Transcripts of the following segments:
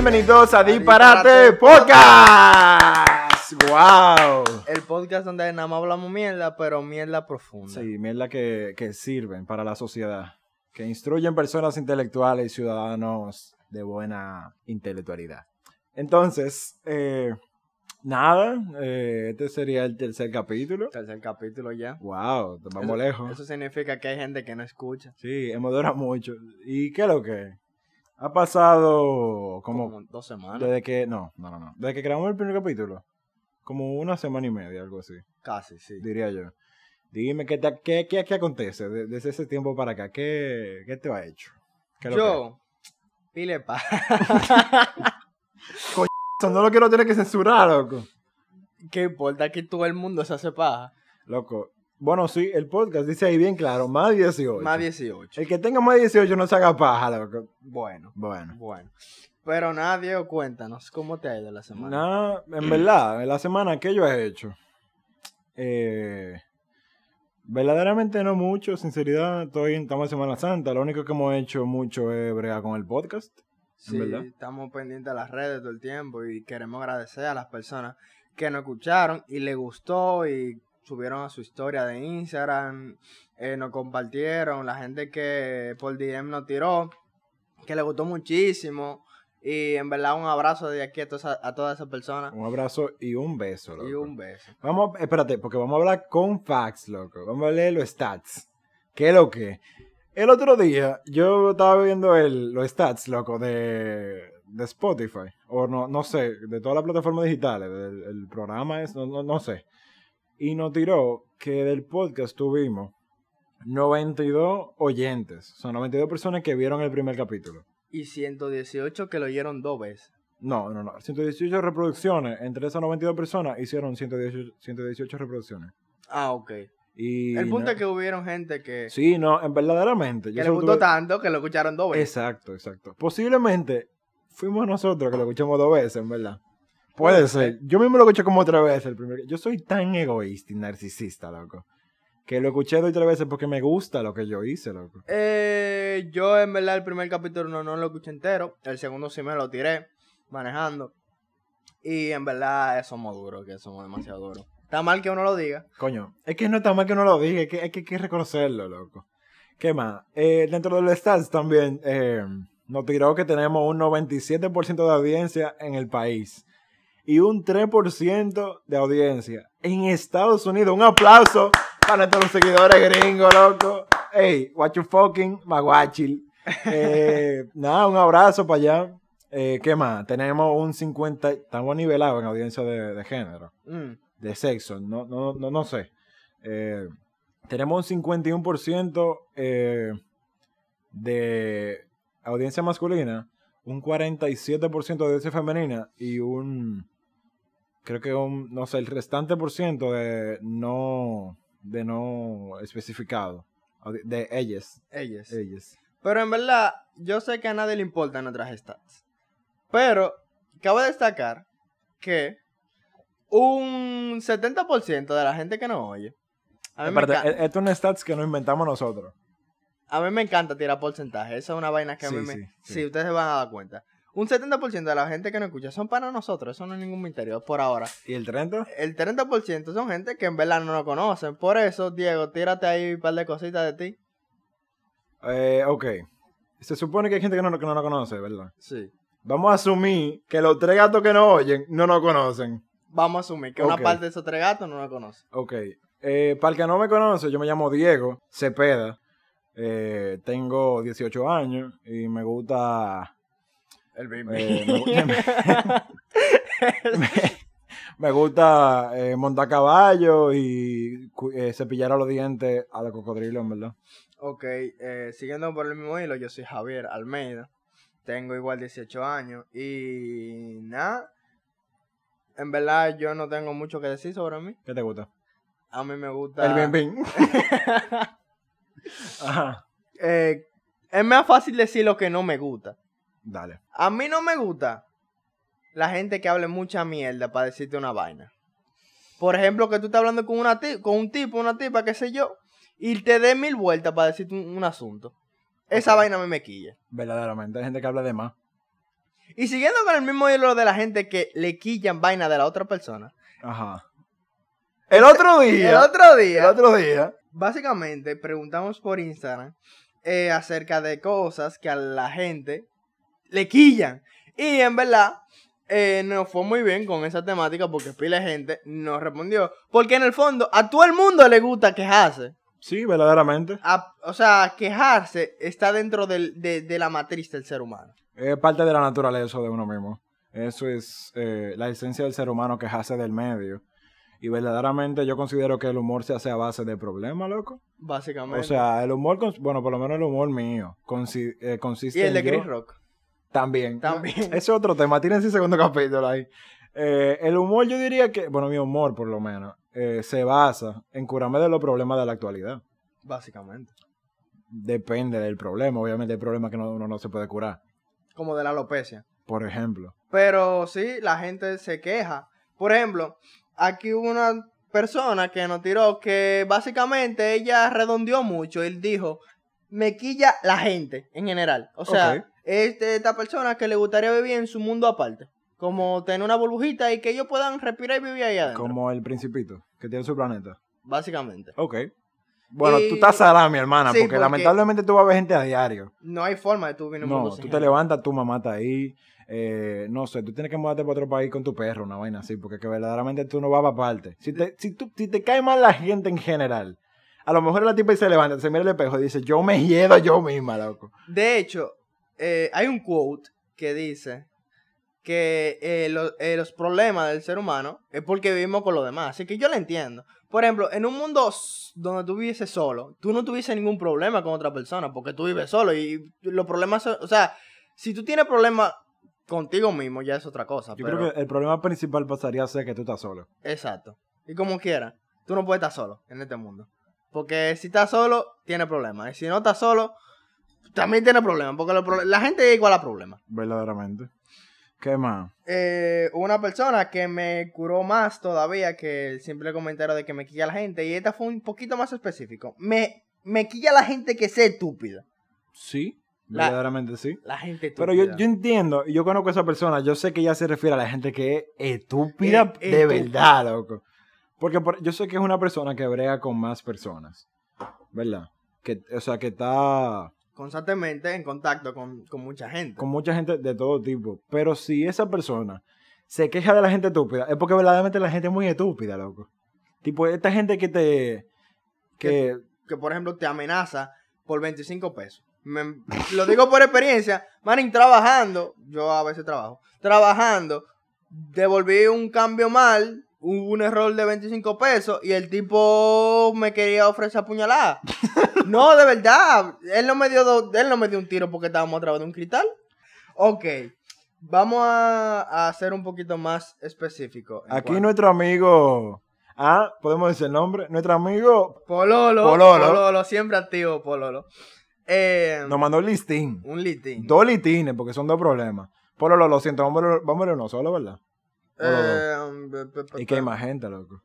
Bienvenidos a Disparate Podcast. ¡Wow! El podcast donde nada más hablamos mierda, pero mierda profunda. Sí, mierda que, que sirven para la sociedad. Que instruyen personas intelectuales y ciudadanos de buena intelectualidad. Entonces, eh, nada, eh, este sería el tercer capítulo. Tercer capítulo ya. ¡Wow! Vamos Eso- lejos. Eso significa que hay gente que no escucha. Sí, hemos durado mucho. ¿Y qué es lo que? Ha pasado como, Como dos semanas. desde que no, no, no, no, desde que grabamos el primer capítulo, como una semana y media, algo así, Casi, sí. diría yo. Dime qué te- qué, qué, qué acontece de- desde ese tiempo para acá, qué, qué te ha hecho. ¿Qué Yo, pile pa. Eso no lo quiero tener que censurar, loco. ¿Qué importa que todo el mundo se hace paja? Loco. Bueno, sí, el podcast dice ahí bien claro, más 18. Más 18. El que tenga más 18 no se haga paja, loco. Bueno, Bueno. bueno. Pero nada, Diego, cuéntanos, ¿cómo te ha ido la semana? Nada, en verdad, en la semana que yo he hecho, eh, verdaderamente no mucho, sinceridad, estoy, estamos en Semana Santa, lo único que hemos hecho mucho es bregar con el podcast. Sí, verdad. estamos pendientes de las redes todo el tiempo y queremos agradecer a las personas que nos escucharon y les gustó y subieron a su historia de Instagram, eh, nos compartieron, la gente que por DM nos tiró, que le gustó muchísimo y en verdad un abrazo de aquí a, todas- a todas esas personas Un abrazo y un beso, loco. y un beso. Vamos, espérate, porque vamos a hablar con facts, loco. Vamos a leer los stats. ¿Qué es lo que? El otro día yo estaba viendo el, los stats, loco, de, de Spotify. O no, no sé, de todas las plataformas digitales. Del el programa es, no, no, no sé. Y nos tiró que del podcast tuvimos 92 oyentes. O sea, 92 personas que vieron el primer capítulo. Y 118 que lo oyeron dos veces. No, no, no. 118 reproducciones. Entre esas 92 personas hicieron 118, 118 reproducciones. Ah, ok. Y El punto no- es que hubieron gente que, Sí, no, en verdaderamente. que le gustó tuve- tanto que lo escucharon dos veces. Exacto, exacto. Posiblemente fuimos nosotros que lo escuchamos dos veces, en verdad. Puede ser. Yo mismo lo escuché como otra vez el primer. Yo soy tan egoísta y narcisista, loco. Que lo escuché dos y tres veces porque me gusta lo que yo hice, loco. Eh, yo en verdad el primer capítulo no, no lo escuché entero. El segundo sí me lo tiré manejando. Y en verdad somos duros, que somos demasiado duros. Está mal que uno lo diga. Coño, es que no está mal que uno lo diga, es que hay que, hay que reconocerlo, loco. ¿Qué más? Eh, dentro de los stats también eh, nos tiró que tenemos un 97% de audiencia en el país y un 3% de audiencia en Estados Unidos. Un aplauso para nuestros seguidores gringos, loco. Hey, what you fucking maguachil. Eh, nada, un abrazo para allá. Eh, ¿Qué más? Tenemos un 50, estamos nivelados en audiencia de, de género Mm, de sexo, no, no, no, no sé. Eh, tenemos un 51% eh, de audiencia masculina, un 47% de audiencia femenina y un, creo que un, no sé, el restante por ciento de no, de no especificado, audi- de ellas, ellas. ellas. Pero en verdad, yo sé que a nadie le importan nuestras stats. Pero, cabe destacar que un 70% de la gente que nos oye. A mí, Aparte, e- esto es un stats que nos inventamos nosotros. a mí me encanta tirar porcentaje. Esa es una vaina que a mí me. sí, Sí, sí. ustedes se van a dar cuenta. Un 70% de la gente que nos escucha son para nosotros. Eso no es ningún misterio por ahora. ¿Y el 30? El 30% son gente que en verdad no nos conocen. Por eso, Diego, tírate ahí un par de cositas de ti. Eh, ok. Se supone que hay gente que no, que no nos conoce, ¿verdad? Sí. Vamos a asumir que los tres gatos que nos oyen no nos conocen. Vamos a asumir que una parte de esos tres gatos no nos conoce. Ok. Eh, para el que no me conoce, yo me llamo Diego Cepeda. Eh, tengo 18 años y me gusta. El eh, me, me- me gusta eh, montar caballo y eh, cepillar a los dientes a los cocodrilos, en verdad. Ok, eh, siguiendo por el mismo hilo, yo soy Javier Almeida, tengo igual 18 años y nada, en verdad yo no tengo mucho que decir sobre mí, ¿Qué te gusta? a mí me gusta... El bien bien. Ajá. Es más fácil decir lo que no me gusta. Dale. A mí no me gusta la gente que hable mucha mierda para decirte una vaina. Por ejemplo, que tú estás hablando con, una con un tipo, una tipa, qué sé yo, y te dé mil vueltas para decirte un, un asunto. Esa vaina a mí me quilla. Verdaderamente. Hay gente que habla de más. Y siguiendo con el mismo hilo de la gente que le quillan vaina de la otra persona. Ajá. El otro día. El otro día. El otro día. Básicamente preguntamos por Instagram eh, acerca de cosas que a la gente le quillan. Y en verdad, eh, nos fue muy bien con esa temática porque pila de gente nos respondió. Porque en el fondo, a todo el mundo le gusta quejarse. Sí, verdaderamente. A- o sea, quejarse está dentro del- de, de la matriz del ser humano. Es parte de la naturaleza de uno mismo. Eso es eh, la esencia del ser humano quejarse del medio. Y verdaderamente yo considero que el humor se hace a base de problemas, loco. Básicamente. O sea, el humor, bueno, por lo menos el humor mío, consi- eh, consiste y el en de yo- Chris Rock. También. También. Ese es otro tema. Tienen ese segundo capítulo ahí. Eh, el humor, yo diría que, bueno, mi humor por lo menos, eh, se basa en curarme de los problemas de la actualidad. Básicamente. Depende del problema. Obviamente hay problemas que no- uno no se puede curar. Como de la alopecia. Por ejemplo. Pero sí, la gente se queja. Por ejemplo, aquí hubo una persona que nos tiró que básicamente ella redondeó mucho. Él dijo, me quilla la gente en general. O sea. Es de esta persona que le gustaría vivir en su mundo aparte. Como tener una burbujita y que ellos puedan respirar y vivir ahí adentro. Como el principito, que tiene su planeta. Básicamente. Ok. Bueno, Y- tú estás salada, mi hermana, Sí, porque, porque- lamentablemente tú vas a ver gente a diario. No hay forma de tú vivir en un No, mundo tú sin te gente. levantas, tu mamá está ahí. eh, no sé, tú tienes que mudarte para otro país con tu perro, una vaina así, porque que verdaderamente tú no vas para parte. Si te, si, tú, si te cae mal la gente en general, a lo mejor la tipa y se levanta, se mira el espejo y dice, yo me hiedo yo misma, loco. De hecho, eh, hay un quote que dice que eh, lo- eh, los problemas del ser humano es porque vivimos con los demás. Así que yo lo entiendo. Por ejemplo, en un mundo donde tú viviese solo, tú no tuviese ningún problema con otra persona porque tú vives solo y los problemas son, o sea, si tú tienes problemas contigo mismo ya es otra cosa. Yo pero- creo que el problema principal pasaría a ser que tú estás solo. Exacto. Y como quiera, tú no puedes estar solo en este mundo. Porque si estás solo, tiene problemas. Y si no estás solo, también tiene problemas. Porque los la gente es igual a problemas. Verdaderamente. ¿Qué más? Eh, una persona que me curó más todavía que el simple comentario de que me quilla la gente. Y esta fue un poquito más específico. Me, me quilla la gente que sea estúpida. Sí, La- verdaderamente sí. La gente estúpida. Pero yo, yo entiendo, y yo conozco a esa persona, yo sé que ella se refiere a la gente que es estúpida de estúpida. verdad, loco. Porque por- yo sé que es una persona que brega con más personas, ¿verdad? Que, o sea, que está Constantemente en contacto con, con mucha gente. con mucha gente de todo tipo. Pero si esa persona se queja de la gente estúpida, es porque verdaderamente la gente es muy estúpida, loco. Tipo, esta gente que te... que que por ejemplo te amenaza por 25 pesos. Me- lo digo por experiencia, manín, trabajando, yo a veces trabajo, trabajando, devolví un cambio mal, hubo un error de 25 pesos y el tipo me quería ofrecer apuñalada. no, de verdad, él no me dio do- él no me dio un tiro porque estábamos a través de un cristal. Ok, vamos a, a ser un poquito más específico. aquí cuanto- nuestro amigo... Ah, podemos decir el nombre. Nuestro amigo Pololo, Pololo. Pololo, siempre activo, Pololo. Eh, nos mandó el listín. un litín. Dos litines, porque son dos problemas. Por lo, siento, vamos a uno solo, ¿verdad? Pe- Y que hay más gente, loco.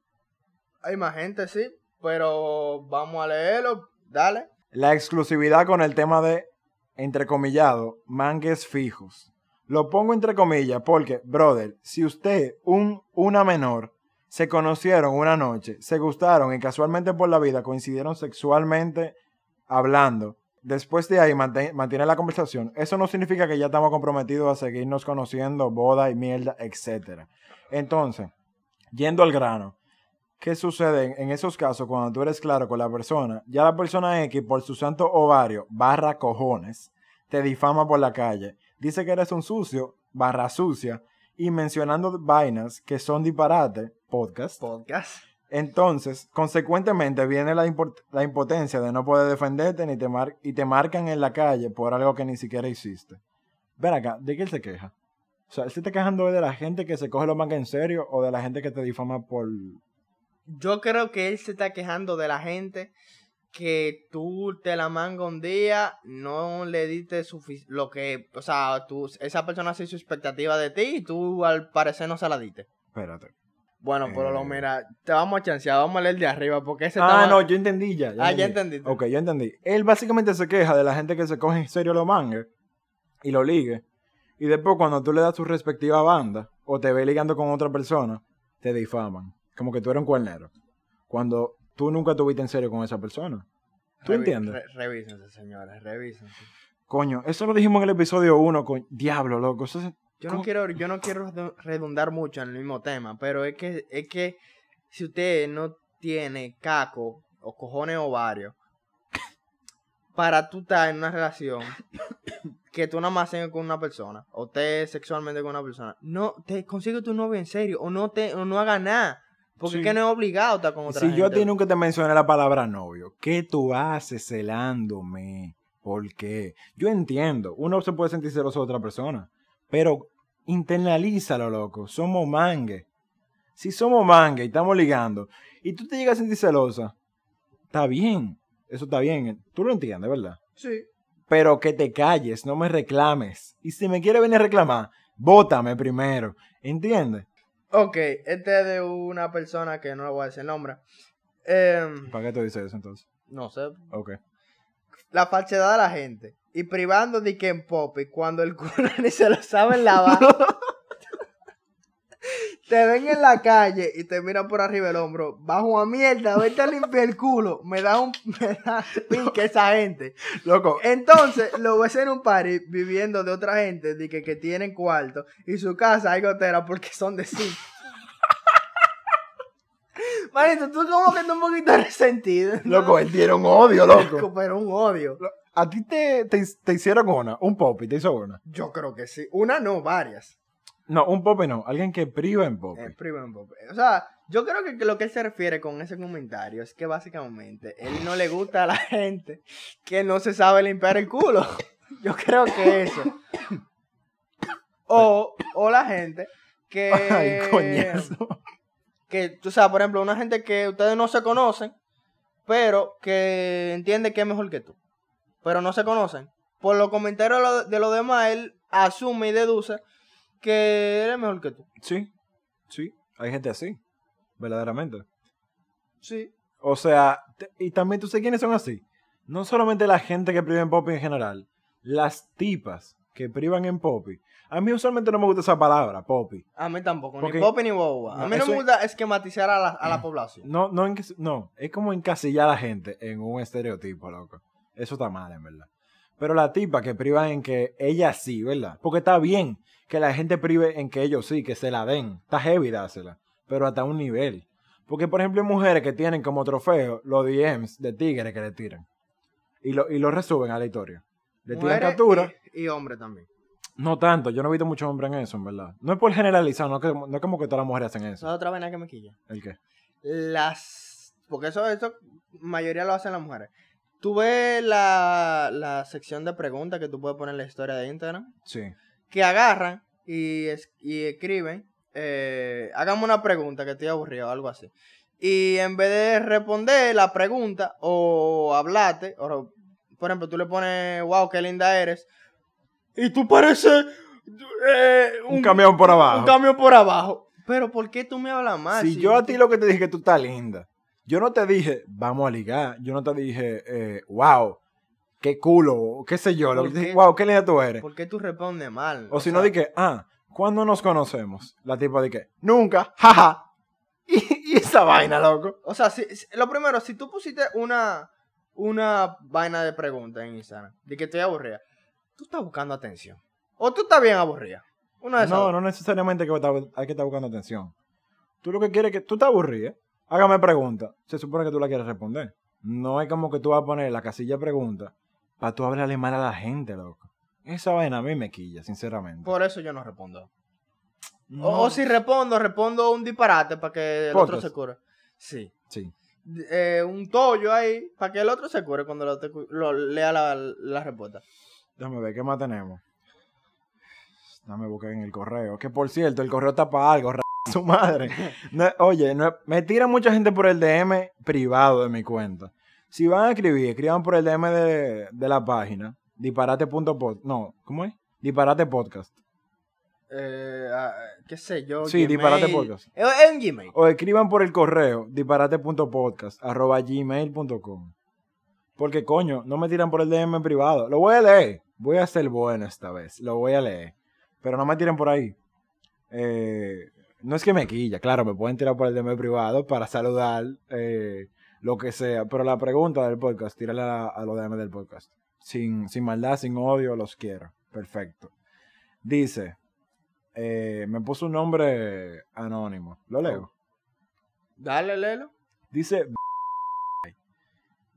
hay más gente, sí. Pero vamos a leerlo. Dale. La exclusividad con el tema de, entrecomillado, mangues fijos. Lo pongo entre comillas porque, brother, si usted, un, una menor, se conocieron una noche, se gustaron y casualmente por la vida coincidieron sexualmente hablando, después de ahí mantiene la conversación, eso no significa que ya estamos comprometidos a seguirnos conociendo, boda y mierda, etc. Entonces, yendo al grano, ¿Qué sucede en- esos casos cuando tú eres claro con la persona? Ya la persona X, por su santo ovario, barra cojones, te difama por la calle. Dice que eres un sucio, barra sucia, y mencionando vainas que son disparate, podcast. Podcast. Entonces, consecuentemente, viene la impotencia de no poder defenderte ni te mar- y te marcan en la calle por algo que ni siquiera hiciste. Ven acá, ¿de qué él se queja? O sea, ¿él se está quejando de la gente que se coge los mangas en serio o de la gente que te difama por Yo creo que él se está quejando de la gente que tú te la manga un día, no le diste lo que, o sea, tú, esa persona hace su expectativa de ti y tú al parecer no se la diste. Espérate. Bueno, pero lo Eh. mira, te vamos a chancear, vamos a leer de arriba porque ese Ah, no, yo entendí ya. Ah, ya entendiste. Ok, ya entendí. Él básicamente se queja de la gente que se coge en serio los mangas y lo ligue. Y después cuando tú le das tu respectiva banda o te ves ligando con otra persona, te difaman. Como que tú eres un cuernero. Cuando tú nunca tuviste en serio con esa persona. ¿Tú Revi- entiendes? re- revísense, señores, revísense. Coño, eso lo dijimos en el episodio 1 con Diablo, loco. Eso Yo no quiero, yo no quiero redu- redundar mucho en el mismo tema, pero es que, es que si usted no tiene caco o cojones ovarios para tú estar en una relación que tú nada más tengas con una persona o estés sexualmente con una persona, no te consigue tu novio en serio o no te o no haga nada. Porque Sí. es que no es obligado estar con otra Si yo a ti nunca te mencioné la palabra novio, ¿qué tú haces celándome? ¿Por qué? Yo entiendo, uno se puede sentir celoso de otra persona, pero internalízalo, loco. Somos mangue. Si somos mangue y estamos ligando, y tú te llegas a sentir celosa, está bien. Eso está bien. Tú lo entiendes, ¿verdad? Sí. Pero que te calles, no me reclames. Y si me quieres venir a reclamar, bótame primero. ¿Entiendes? Ok, este es de una persona que no le voy a decir el nombre. Em, ¿Para qué tú dices eso entonces? no sé, Ok. la falsedad de la gente y privando de que en Poppy cuando el culo ni se lo saben lavar. te ven en la calle y te miran por arriba el hombro, bajo a mierda, vete a limpiar el culo, me da un me da pique esa gente. Loco, Entonces lo ves en un party viviendo de otra gente de que, que tienen cuarto y su casa hay gotera porque son de sí. Manito, tú como que estás un poquito resentido. ¿no? loco, él tiene un odio, loco. Pero un odio. ¿A ti te, te, te hicieron una? ¿Un popi te hizo una? Yo creo que sí. Una no, varias. No, un popi no. Alguien que priva en popi. Eh, primo en Bob. O sea, yo creo que lo que él se refiere con ese comentario es que básicamente él no le gusta a la gente que no se sabe limpiar el culo. Yo creo que eso. O, o la gente que. Ay, coñazo. Que, tú sabes, por ejemplo, una gente que ustedes no se conocen, pero que entiende que es mejor que tú. Pero no se conocen. Por los comentarios de lo- de los demás, él asume y deduce que él es mejor que tú. Sí, sí. Hay gente así. Verdaderamente. Sí. O sea, y también tú sabes quiénes son así. No solamente la gente que priva en popi en general. Las tipas que privan en popi. A mí usualmente no me gusta esa palabra, popi. A mí tampoco, Porque- ni popi ni boba. A mí no me es- gusta esquematizar a la, a la población. No, no, en, no, es como encasillar a la gente en un estereotipo, loco. Eso está mal, en verdad. Pero la tipa que priva en que ella sí, ¿verdad? Porque está bien que la gente prive en que ellos sí, que se la den. Está heavy dársela. Pero hasta un nivel. Porque, por ejemplo, hay mujeres que tienen como trofeo los DMs de tigres que le tiran. Y lo, y lo resuben a la historia. Le tiran captura. Y, y hombre también. No tanto, yo no he visto muchos hombres en eso, en verdad. No es por generalizar, no, que, no es como que todas las mujeres hacen eso. es otra vaina que me quilla. ¿El qué? Las. Porque eso, eso, mayoría lo hacen las mujeres. Tú ves la, la sección de preguntas que tú puedes poner en la historia de Instagram. Sí. Que agarran y, es- y escriben. Eh, hágame una pregunta que estoy aburrido o algo así. Y en vez de responder la pregunta o hablarte, o, por ejemplo, tú le pones, wow, qué linda eres. Y tú pareces eh, Un camión por abajo. Un camión por abajo. Pero ¿por qué tú me hablas mal? Si yo a ti lo que te dije que tú estás linda, yo no te dije, vamos a ligar, yo no te dije, eh, wow, qué culo, qué sé yo, lo que wow, qué linda tú eres. ¿Por qué tú respondes mal? O si sea, no, dije, ah, ¿cuándo nos conocemos? La tipa dije, nunca, jaja. Y, y esa vaina, loco. O sea, si, si- lo primero, si tú pusiste una, una vaina de pregunta en Instagram, de que estoy aburrida, tú estás buscando atención. O tú estás bien aburrida. Una de esas No, dos. no necesariamente que hay que estar buscando atención. Tú lo que quieres es que tú te aburrías, hágame pregunta. Se supone que tú la quieres responder. No es como que tú vas a poner la casilla de pregunta para tú hablarle mal a la gente, loco. Esa vaina a mí me quilla, sinceramente. Por eso yo no respondo. No. O, o si respondo, respondo un disparate para que el otro se cure. Sí. Sí. Eh, un tollo ahí para que el otro se cure cuando lo, te cu- lo- lea la, la respuesta. Déjame ver, ¿qué más tenemos? Dame buscar en el correo. Que por cierto, el correo está para algo, su madre. No, oye, no- me tira mucha gente por el DM privado de mi cuenta. Si van a escribir, escriban por el DM de, de la página. Disparate.pod. No, ¿cómo es? Disparate Podcast. Eh, ah, ¿Qué sé yo? Sí, disparate Gmail. podcast. Es es en Gmail. O escriban por el correo disparate.podcast arroba gmail.com. Porque coño, no me tiran por el DM privado. Lo voy a leer. Voy a ser bueno esta vez. Lo voy a leer. pero no me tiren por ahí. Eh, no es que me quilla, claro, me pueden tirar por el DM privado para saludar, eh, lo que sea, pero la pregunta del podcast, tírala a, a los DM del podcast. Sin, sin maldad, sin odio, los quiero. Perfecto. Dice, eh, me puso un nombre anónimo. ¿Lo leo? Dale, Lelo. Dice,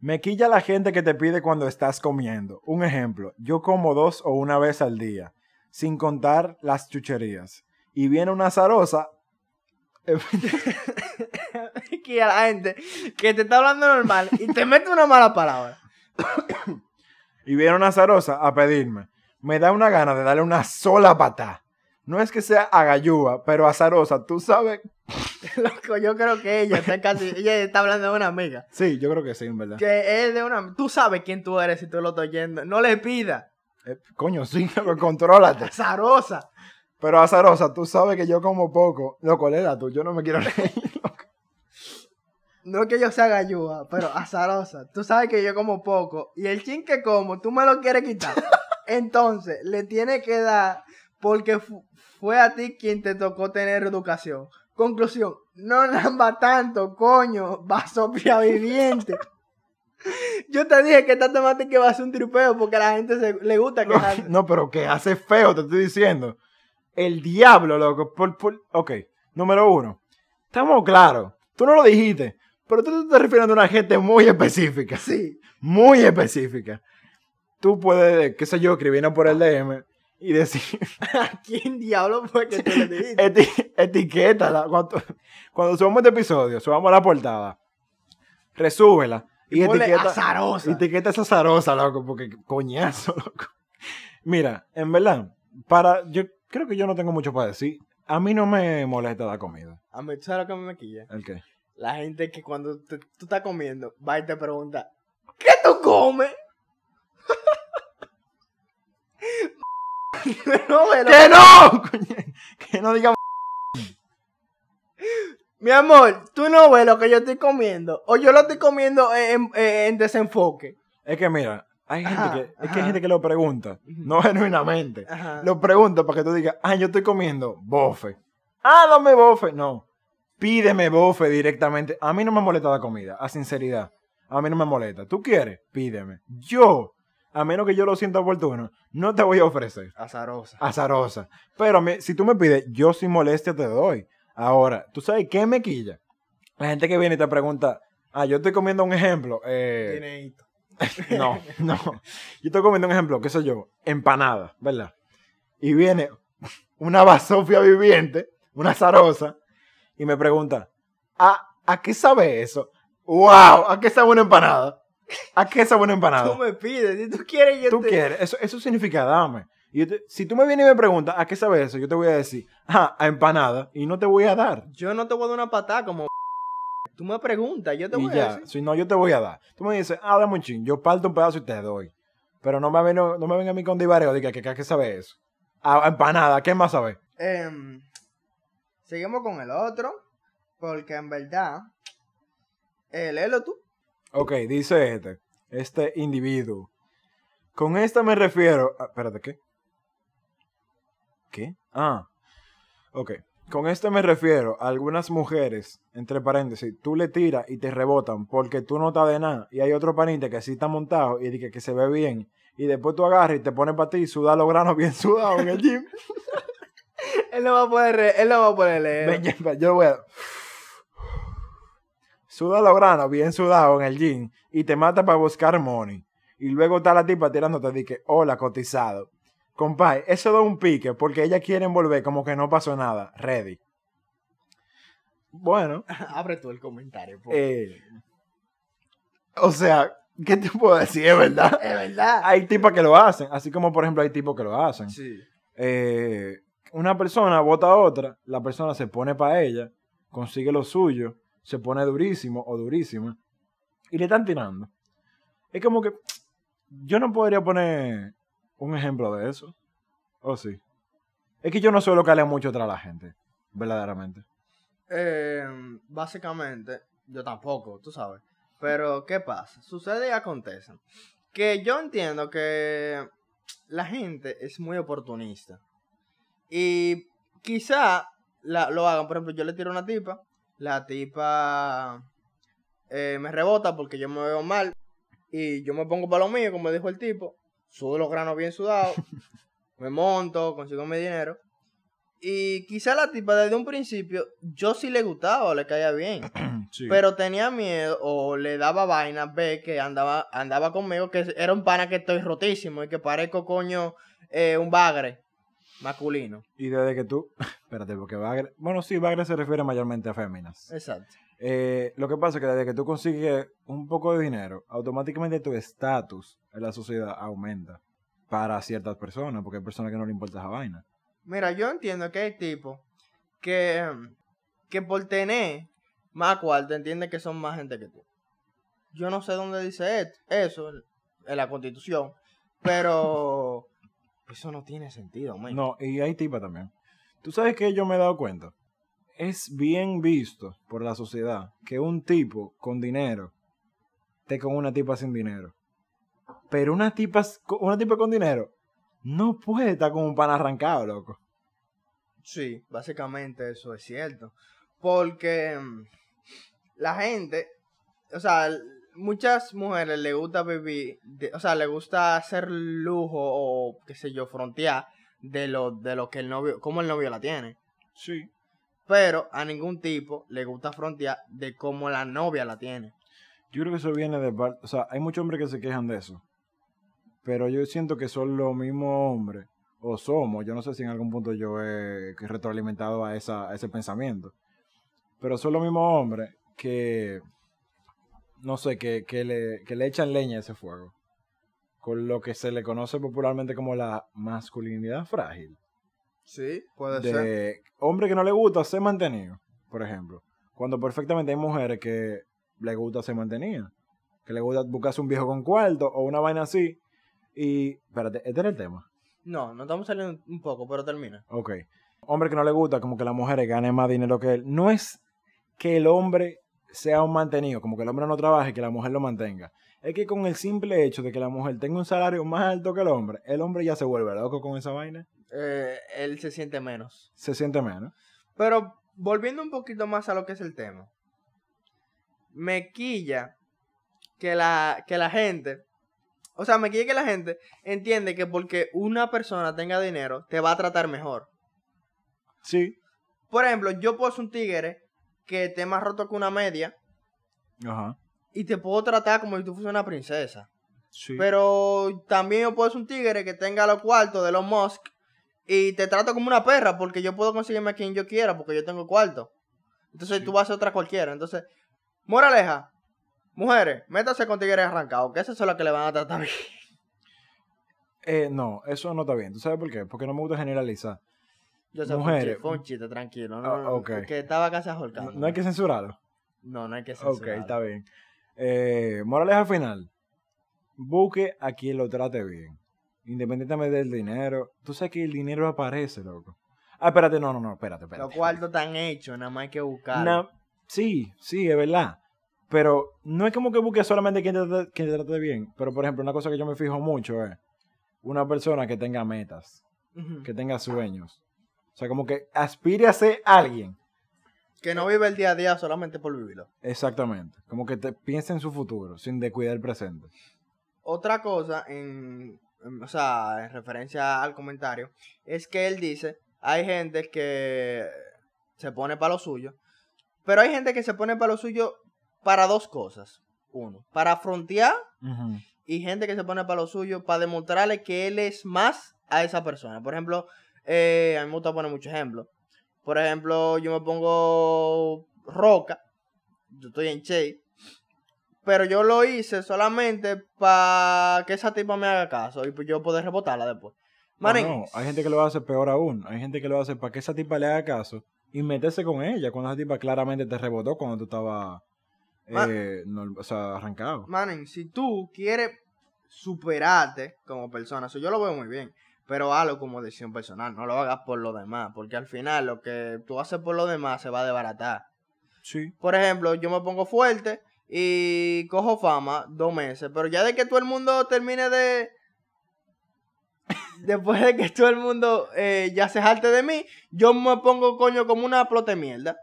me quilla la gente que te pide cuando estás comiendo. Un ejemplo, yo como dos o una vez al día, sin contar las chucherías. Y viene una zarosa. que a la gente que te está hablando normal y te mete una mala palabra. y viene una zarosa a pedirme. Me da una gana de darle una sola patada. No es que sea agayúa, pero azarosa, tú sabes. Loco, yo creo que ella está casi. ella está hablando de una amiga. Sí, yo creo que sí, en verdad. Que es de una. Tú sabes quién tú eres si tú lo estás oyendo. No le pidas. Eh, coño, sí, contrólate. Azarosa. Pero azarosa, tú sabes que yo como poco. Loco, léela tú, yo no me quiero reír. loco. No es que yo sea gallúa, pero azarosa. Tú sabes que yo como poco. Y el chin que como, tú me lo quieres quitar. Entonces, le tienes que dar. Porque fu- fue a ti quien te tocó tener educación. Conclusión, no namba tanto, coño, vasopia viviente. Yo te dije que esta temática va a ser un tripeo porque a la gente se, le gusta No, quejarse. no, pero que hace feo, te estoy diciendo. El diablo, loco. Por, por- Ok, número uno. Estamos claros. Tú no lo dijiste. Pero tú te estás refiriendo a una gente muy específica. Sí. Muy específica. Tú puedes, qué sé yo, escribirnos por el DM y decir, ¿A quién diablo fue que tú le dijiste? eti- etiquétala. Cuando, cuando subamos este episodio, subamos la portada, resúbela y, Ponle etiqueta, azarosa. etiqueta esa zarosa, loco, porque coñazo, loco. Mira, en verdad, para, yo creo que yo no tengo mucho para decir. A mí no me molesta la comida. A mí, ¿tú ¿sabes lo que me quilla? ¿El qué? La gente que cuando te- tú estás comiendo va y te pregunta, ¿qué tú comes? no, ¡Que no! Que no diga Mi amor, tú no ves lo que yo estoy comiendo. O yo lo estoy comiendo en, en- en desenfoque. Es que mira, hay gente Ajá, que, es que hay gente que lo pregunta, no genuinamente. Ajá. Lo pregunta para que tú digas, ah, yo estoy comiendo bofe. Ah, dame bofe. No. Pídeme bofe directamente. A mí no me molesta la comida, a sinceridad. A mí no me molesta. ¿Tú quieres? Pídeme. Yo, a menos que yo lo sienta oportuno, no te voy a ofrecer. Azarosa. Azarosa. Pero me- si tú me pides, yo sin molestia te doy. Ahora, ¿tú sabes qué me quilla? La gente que viene y te pregunta, ah, yo estoy comiendo un ejemplo. Eh, Tiene hito. no, no. Yo estoy comiendo un ejemplo, qué sé yo, empanada, ¿verdad? Y viene una basofia viviente, una zarosa, y me pregunta, ¿a, ¿a qué sabe eso? ¡Wow! ¿A qué sabe una empanada? ¿A qué sabe una Tú empanada? me pides, si tú quieres yo Tú te... quieres, eso, eso significa dame. Y yo te- si tú me vienes y me preguntas, ¿a qué sabe eso? Yo te voy a decir, ah, a empanada, y no te voy a dar. Yo no te voy a dar una patada como... Tú me preguntas, yo te y voy a decir. si no, yo te voy a dar. Tú me dices, ah, dame un chin, yo parto un pedazo y te doy. Pero no me ven, no, me venga a mí con divareo, diga que, que, ¿qué sabe eso? A, a empanada, ¿qué más sabe? Em, seguimos con el otro, porque en verdad, eh, léelo tú. Ok, dice este, este individuo. Con esta me refiero. ah, espérate, ¿qué? ¿Qué? Ah, ok. Con este me refiero a algunas mujeres, entre paréntesis, tú le tiras y te rebotan porque tú no estás de nada. Y hay otro panita que sí está montado y dice que se ve bien. Y después tú agarras y te pones para ti y sudas los granos bien sudados en el gym. Él no va a poder, él no va a poder leer. Ven, yo voy a. Suda los granos bien sudados en el gym y te mata para buscar money. Y luego está la tipa tirándote de que, hola, cotizado. Compay, eso da un pique porque ellas quieren volver como que no pasó nada. Ready. Bueno, Abre tú el comentario. po. eh, o sea, ¿qué te puedo decir? Es verdad. es verdad. Hay tipas que lo hacen, así como por ejemplo hay tipos que lo hacen. Sí. eh, una persona vota a otra, la persona se pone para ella, consigue lo suyo, se pone durísimo o durísima y le están tirando. Es como que yo no podría poner un ejemplo de eso. ¿O sí? Es que yo no suelo caerle mucho atrás a la gente, verdaderamente. Em, básicamente, yo tampoco, tú sabes. Pero, ¿qué pasa? Sucede y acontece. Que yo entiendo que la gente es muy oportunista. Y quizá la, lo hagan. Por ejemplo, yo le tiro una tipa. La tipa eh, me rebota porque yo me veo mal. Y yo me pongo para lo mío, como dijo el tipo. Sudo los granos bien sudados. me monto, consigo mi dinero. Y quizá la tipa desde un principio, yo sí le gustaba o le caía bien. Sí. Pero tenía miedo o le daba vaina ver que andaba, andaba conmigo, que era un pana que estoy rotísimo y que parezco coño eh, un bagre masculino. Y desde que tú. Espérate, porque Bagre. Bueno, sí, Bagre se refiere mayormente a féminas. Exacto. Eh, lo que pasa es que desde que tú consigues un poco de dinero, automáticamente tu estatus en la sociedad aumenta para ciertas personas, porque hay personas que no le importa esa vaina. Mira, yo entiendo que hay tipos que, que por tener más cuarto entienden que son más gente que tú. Yo no sé dónde dice eso en la constitución, pero eso no tiene sentido, man. No, y hay tipa también. Tú sabes que yo me he dado cuenta. Es bien visto por la sociedad que un tipo con dinero esté con una tipa sin dinero. Pero una tipa, una tipa con dinero no puede estar con un pan arrancado, loco. Sí, básicamente eso es cierto. Porque mm, la gente, o sea, muchas mujeres le gusta vivir, de- o sea, le gusta hacer lujo o qué sé yo, frontear de lo, de lo que el novio, como el novio la tiene. Sí. Pero a ningún tipo le gusta frontear de cómo la novia la tiene. Yo creo que eso viene de parte. O sea, hay muchos hombres que se quejan de eso. Pero yo siento que son los mismos hombres. O somos. Yo no sé si en algún punto yo he retroalimentado a, esa, ese pensamiento. Pero son los mismos hombres que. No sé, que, que, le, que le echan leña a ese fuego. Con lo que se le conoce popularmente como la masculinidad frágil. Sí, puede ser. De hombre que no le gusta ser mantenido, por ejemplo. Cuando perfectamente hay mujeres que le gusta ser mantenida. Que le gusta buscarse un viejo con cuarto o una vaina así. Y, espérate, este era el tema. No, no estamos saliendo un poco, pero termina. Ok. Hombre que no le gusta como que las mujeres ganen más dinero que él. No es que el hombre sea un mantenido, como que el hombre no trabaje y que la mujer lo mantenga. Es que con el simple hecho de que la mujer tenga un salario más alto que el hombre, el hombre ya se vuelve loco con esa vaina. Eh, él se siente menos. Se siente menos. Pero volviendo un poquito más a lo que es el tema. Me quilla que la, que la gente, o sea, me quilla que la gente entiende que porque una persona tenga dinero, te va a tratar mejor. Sí. Por ejemplo, yo puedo ser un tigre que esté más roto que una media Ajá. y te puedo tratar como si tú fueras una princesa. Sí. Pero también yo puedo ser un tigre que tenga los cuartos de los Musk y te trato como una perra porque yo puedo conseguirme a quien yo quiera porque yo tengo cuarto. Entonces Sí. tú vas a ser otra cualquiera. Entonces, moraleja, mujeres, métase con tigres arrancados, que esas son las que le van a tratar bien. Eh, no, eso no está bien. ¿Tú sabes por qué? Porque no me gusta generalizar. Yo sé, Mujeres. fue un chiste, tranquilo. No, Ah, no, ok. Que estaba casi No, ahorcado. no hay que censurarlo. No, no hay que Ok, censurarlo. está bien. Eh, moraleja final. Busque a quien lo trate bien. Independientemente del dinero. Tú sabes que el dinero aparece, loco. Ah, espérate, no, no, no, espérate, espérate. Los cuartos están hechos, nada más hay que buscar. Na- sí, sí, es verdad. Pero no es como que busque solamente quien te, trate- quien te trate bien. Pero, por ejemplo, una cosa que yo me fijo mucho es una persona que tenga metas, que tenga sueños. O sea, como que aspire a ser alguien. Que no vive el día a día solamente por vivirlo. Exactamente. Como que te piense en su futuro, sin descuidar el presente. Otra cosa, en- o sea, en referencia al comentario, es que él dice, hay gente que se pone para lo suyo, pero hay gente que se pone para lo suyo para dos cosas. Uno, para frontear y gente que se pone para lo suyo para demostrarle que él es más a esa persona. Por ejemplo, eh, a mí me gusta poner muchos ejemplos. Por ejemplo, yo me pongo roca, yo estoy en Che, pero yo lo hice solamente para que esa tipa me haga caso y yo poder rebotarla después. O Manín, no, hay gente que lo hace peor aún. Hay gente que lo hace para que esa tipa le haga caso y meterse con ella cuando esa tipa claramente te rebotó cuando tú estabas eh, no- o sea, arrancado. Manín, si tú quieres superarte como persona, eso yo lo veo muy bien, pero hazlo como decisión personal, no lo hagas por lo demás, porque al final lo que tú haces por lo demás se va a desbaratar. Sí. Por ejemplo, yo me pongo fuerte y cojo fama dos meses, pero ya de que todo el mundo termine de... después de que todo el mundo eh, ya se jalte de mí, yo me pongo coño como una plota de mierda,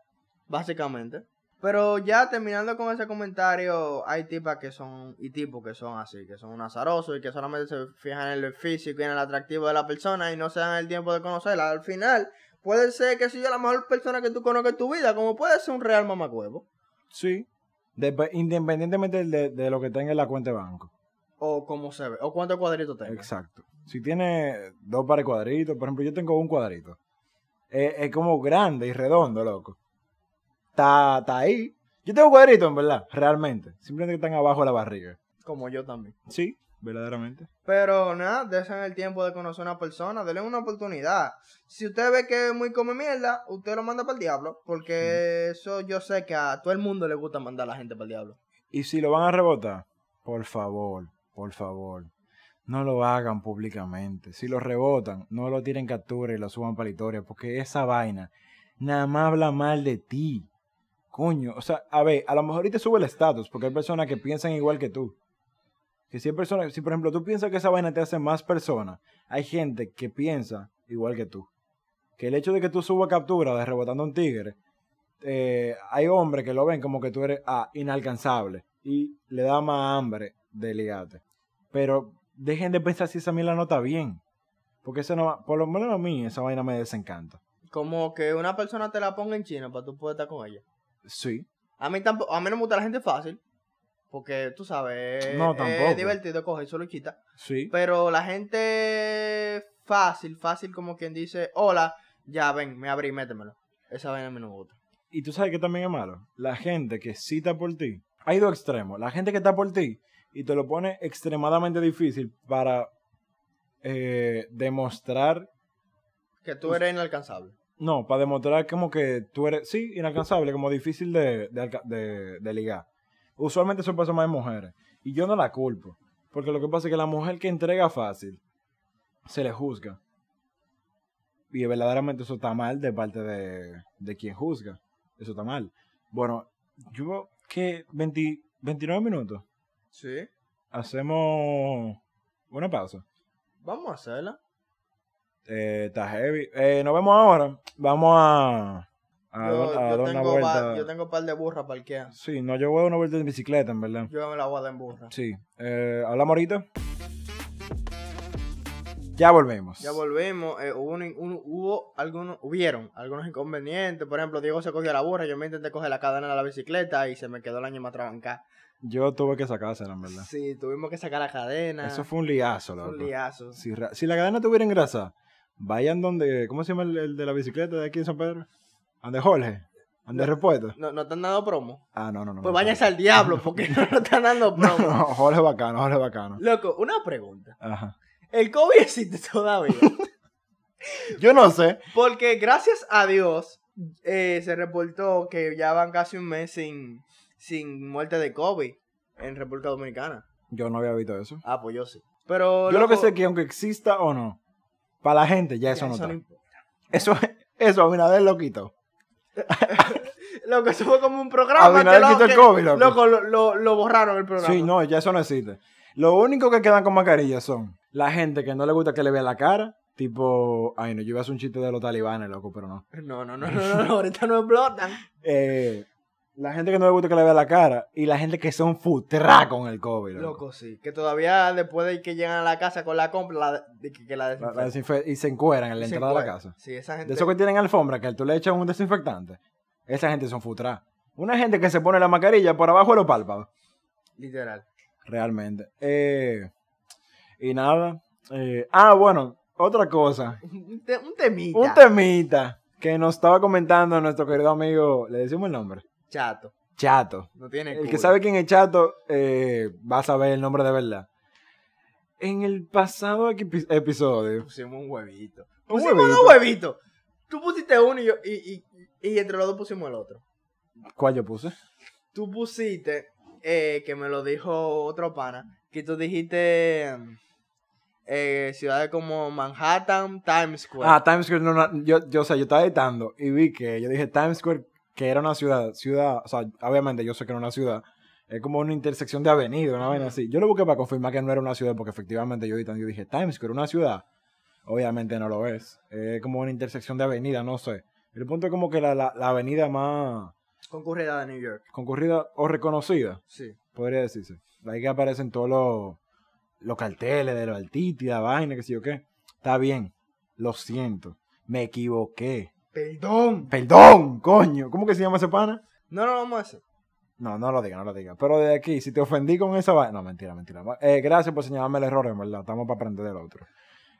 básicamente. Pero ya terminando con ese comentario, hay tipas que son, y tipos que son así, que son un azaroso y que solamente se fijan en el físico y en el atractivo de la persona y no se dan el tiempo de conocerla. Al final, puede ser que sea la mejor persona que tú conozcas en tu vida, como puede ser un real mamacuevo. Sí. Dep- independientemente de, de lo que tenga en la cuenta de banco. O como se ve, o cuántos cuadritos tenga. Exacto. Si tiene dos pares de cuadritos, por ejemplo, yo tengo un cuadrito. Es, es como grande y redondo, loco. Está, está ahí. Yo tengo cuadritos, en verdad, realmente. Simplemente que están abajo de la barriga. Como yo también. Sí, verdaderamente. Pero nada, desen el tiempo de conocer a una persona, denle una oportunidad. Si usted ve que es muy come mierda, usted lo manda para el diablo. Porque eso yo sé que a todo el mundo le gusta mandar a la gente para el diablo. Y si lo van a rebotar, por favor, por favor, no lo hagan públicamente. Si lo rebotan, no lo tiren captura y lo suban para la historia, porque esa vaina nada más habla mal de ti. Coño, o sea, a ver, a lo mejor te sube el estatus, porque hay personas que piensan igual que tú. Que si hay personas, si por ejemplo tú piensas que esa vaina te hace más persona, hay gente que piensa igual que tú. Que el hecho de que tú subas captura de rebotando a un tigre, eh, hay hombres que lo ven como que tú eres ah, inalcanzable y le da más hambre de ligarte. Pero dejen de pensar si esa mierda no está bien. Porque eso no, por lo menos a mí, esa vaina me desencanta. Como que una persona te la ponga en chino para tú poder estar con ella. Sí. A mí tampoco, a mí no me gusta la gente fácil. Porque tú sabes, No, es divertido coger su luchita. Sí. Pero la gente fácil, fácil como quien dice, hola, ya ven, me abrí, métemelo. Esa vaina a mí no me gusta. Y tú sabes que también es malo. La gente que sí está por ti. Hay dos extremos. La gente que está por ti y te lo pone extremadamente difícil para eh, demostrar Que tú eres inalcanzable. No, para demostrar como que tú eres, sí, inalcanzable, como difícil de, de, alca- de- de ligar. Usualmente son personas más mujeres. Y yo no la culpo. Porque lo que pasa es que la mujer que entrega fácil, se le juzga. Y verdaderamente eso está mal de parte de, de quien juzga. Eso está mal. Bueno, yo, que 20 29 minutos. Sí. Hacemos una pausa. Vamos a hacerla. Eh, está heavy. Eh, nos vemos ahora. Vamos a, a, Yo, a tengo yo tengo un par de burras parqueadas. Sí, no, yo voy a una vuelta en bicicleta, en verdad. Yo me la voy a dar en burra. Sí. Eh, Hablamos ahorita. Ya volvemos. Ya volvimos. eh, hubo, un- un- hubo algunos, hubieron algunos inconvenientes. Por ejemplo, Diego se cogió la burra. Yo me intenté coger la cadena de la bicicleta y se me quedó la ñema trabancada. Yo tuve que sacársela, en verdad. Sí, tuvimos que sacar la cadena. Eso fue un liazo, Fue loco. un liazo. Si, si la cadena tuviera engrasada, vayan donde. ¿Cómo se llama el, el de la bicicleta de aquí en San Pedro? Ande Jorge. Ande Repuesto. ¿No, ¿No te han dado promo? Ah, no, no, no. Pues no, váyanse al diablo porque no nos están dando No, promo. no, Jorge bacano, Jorge bacano. Loco, una pregunta. Ajá. El COVID existe todavía. Yo no sé. Porque gracias a Dios eh, se reportó que ya van casi un mes sin, sin muerte de COVID en República Dominicana. Yo no había visto eso. Ah, pues yo sí. Pero Yo lo que sé es que aunque exista o no, para la gente ya ya eso no está. importa. Eso, eso Abinader lo quitó. Loco, eso fue como un programa. Que lo- quitó el que- COVID, loco. lo, lo- lo borraron el programa. Sí, no, ya eso no existe. Lo único que quedan con mascarilla son la gente que no le gusta que le vea la cara, tipo, ay no, yo iba a hacer un chiste de los talibanes, loco, pero no. No, no, no, no, no, no, ahorita no explotan. Eh, la gente que no le gusta que le vea la cara y la gente que son futra con el COVID, loco. Loco, sí. Que todavía después de que llegan a la casa con la compra, la, de que, que la desinfectan. desinfe- y se encueran en la entrada de la casa. Sí, esa gente. De esos que tienen alfombra, que tú le echas un desinfectante, esa gente son futra. Una gente que se pone la mascarilla por abajo de los párpados. Literal. Realmente. Eh, y nada. eh, ah, bueno, otra cosa. Un temita. Un temita que nos estaba comentando nuestro querido amigo, le decimos el nombre, Chato. Chato. No tiene El que sabe quién es Chato eh, va a saber el nombre de verdad. En el pasado epi- episodio, Pusimos un huevito. Un Pusimos huevito. dos huevitos. Tú pusiste uno y, yo, y, y, y entre los dos pusimos el otro. ¿cuál yo puse? Tú pusiste, eh, que me lo dijo otro pana, que tú dijiste eh, ciudades como Manhattan, Times Square. Ah, Times Square, no, no, yo, yo, o sea, yo estaba editando y vi que yo dije Times Square, que era una ciudad, ciudad, o sea, obviamente yo sé que era una ciudad, es como una intersección de avenida, una vaina así. Yo lo busqué para confirmar que no era una ciudad, porque efectivamente yo dije Times Square, una ciudad. Obviamente no lo es. Es como una intersección de avenida, no sé. El punto es como que la, la, la avenida más Concurrida de New York. concurrida o reconocida, Sí. podría decirse. Ahí que aparecen todos los, los carteles de los artistas, y la vaina, que sé yo qué. Está bien, lo siento, me equivoqué. Perdón. Perdón, coño. ¿Cómo que se llama ese pana? No, no, vamos a hacer. No, no lo diga, no lo diga. Pero de aquí, si te ofendí con esa vaina. No, mentira, mentira. Eh, gracias por señalarme el error, en verdad. Estamos para aprender del otro.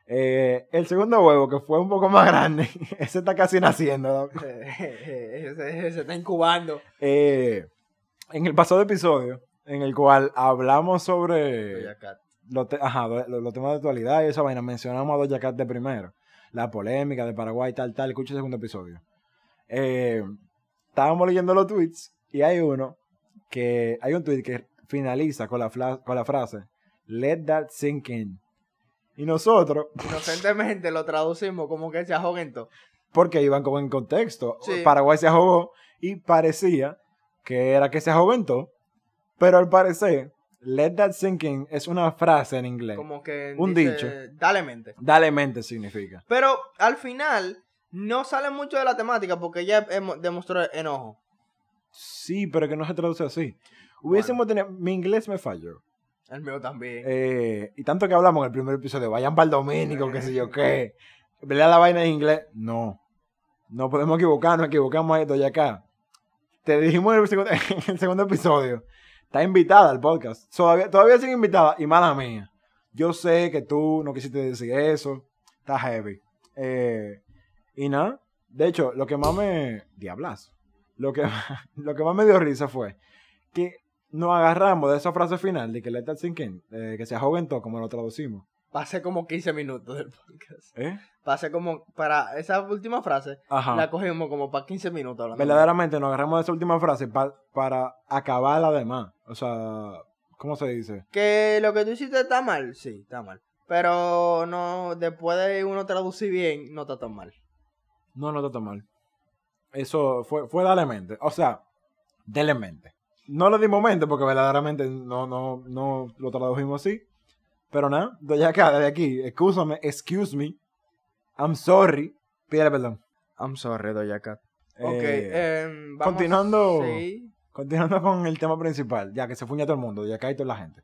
Eh, el segundo huevo, que fue un poco más grande, ese está casi naciendo. loco. se, está incubando. Eh, en el pasado episodio, en el cual hablamos sobre los, te- ajá, lo- lo- los temas de actualidad y esa vaina, mencionamos a Doja Cat de primero. La polémica de Paraguay, tal, tal. Escucha el segundo episodio. Eh, estábamos leyendo los tweets y hay uno que hay un tweet que finaliza con la, con la frase Let that sink in. Y nosotros, Inocentemente lo traducimos como que se ahoguen todo. porque iban como en contexto, Sí. Paraguay se ahogó y parecía que era que se ahogó todo, pero al parecer, Let that sink in es una frase en inglés. Como que Un dice, dicho. Dale mente. Dale mente significa. Pero al final no sale mucho de la temática porque ella emo- demostró enojo. Sí, pero que no se traduce así. Hubiésemos tenido. Mi inglés me falló. El mío también. Eh, y tanto que hablamos en el primer episodio, vayan para el dominico, qué sé yo qué. ¿Verdad la vaina en inglés? No. No podemos equivocarnos, equivocamos esto y acá. Te dijimos en el segundo, en el segundo episodio. Está invitada al podcast. Todavía, todavía sigue invitada y mala mía. Yo sé que tú no quisiste decir eso. Está heavy. Eh, y nada. De hecho, lo que más me. Diablas. Lo que, lo que más me dio risa fue que nos agarramos de esa frase final de que let that sink in, eh, que se ahoguen todo, como lo traducimos. Pasé como 15 minutos del podcast. ¿Eh? Pasé como para esa última frase, Ajá. la cogimos como para 15 minutos hablando. Verdaderamente nos agarramos de esa última frase pa- para acabar la demás. O sea, ¿cómo se dice? Que lo que tú hiciste está mal, sí, está mal. Pero no, después de uno traducir bien, no está tan mal. No, no está tan mal. Eso fue, fue dale mente. O sea, dele mente. No le dimos mente porque verdaderamente no, no, no lo tradujimos así. Pero nada, de acá, desde aquí, excúsame, excuse me, I'm sorry, pídele perdón. I'm sorry, Doja Cat. Ok, Eh, vamos- continuando- Sí. Continuando con el tema principal, ya que se fuña todo el mundo, ya cae toda la gente.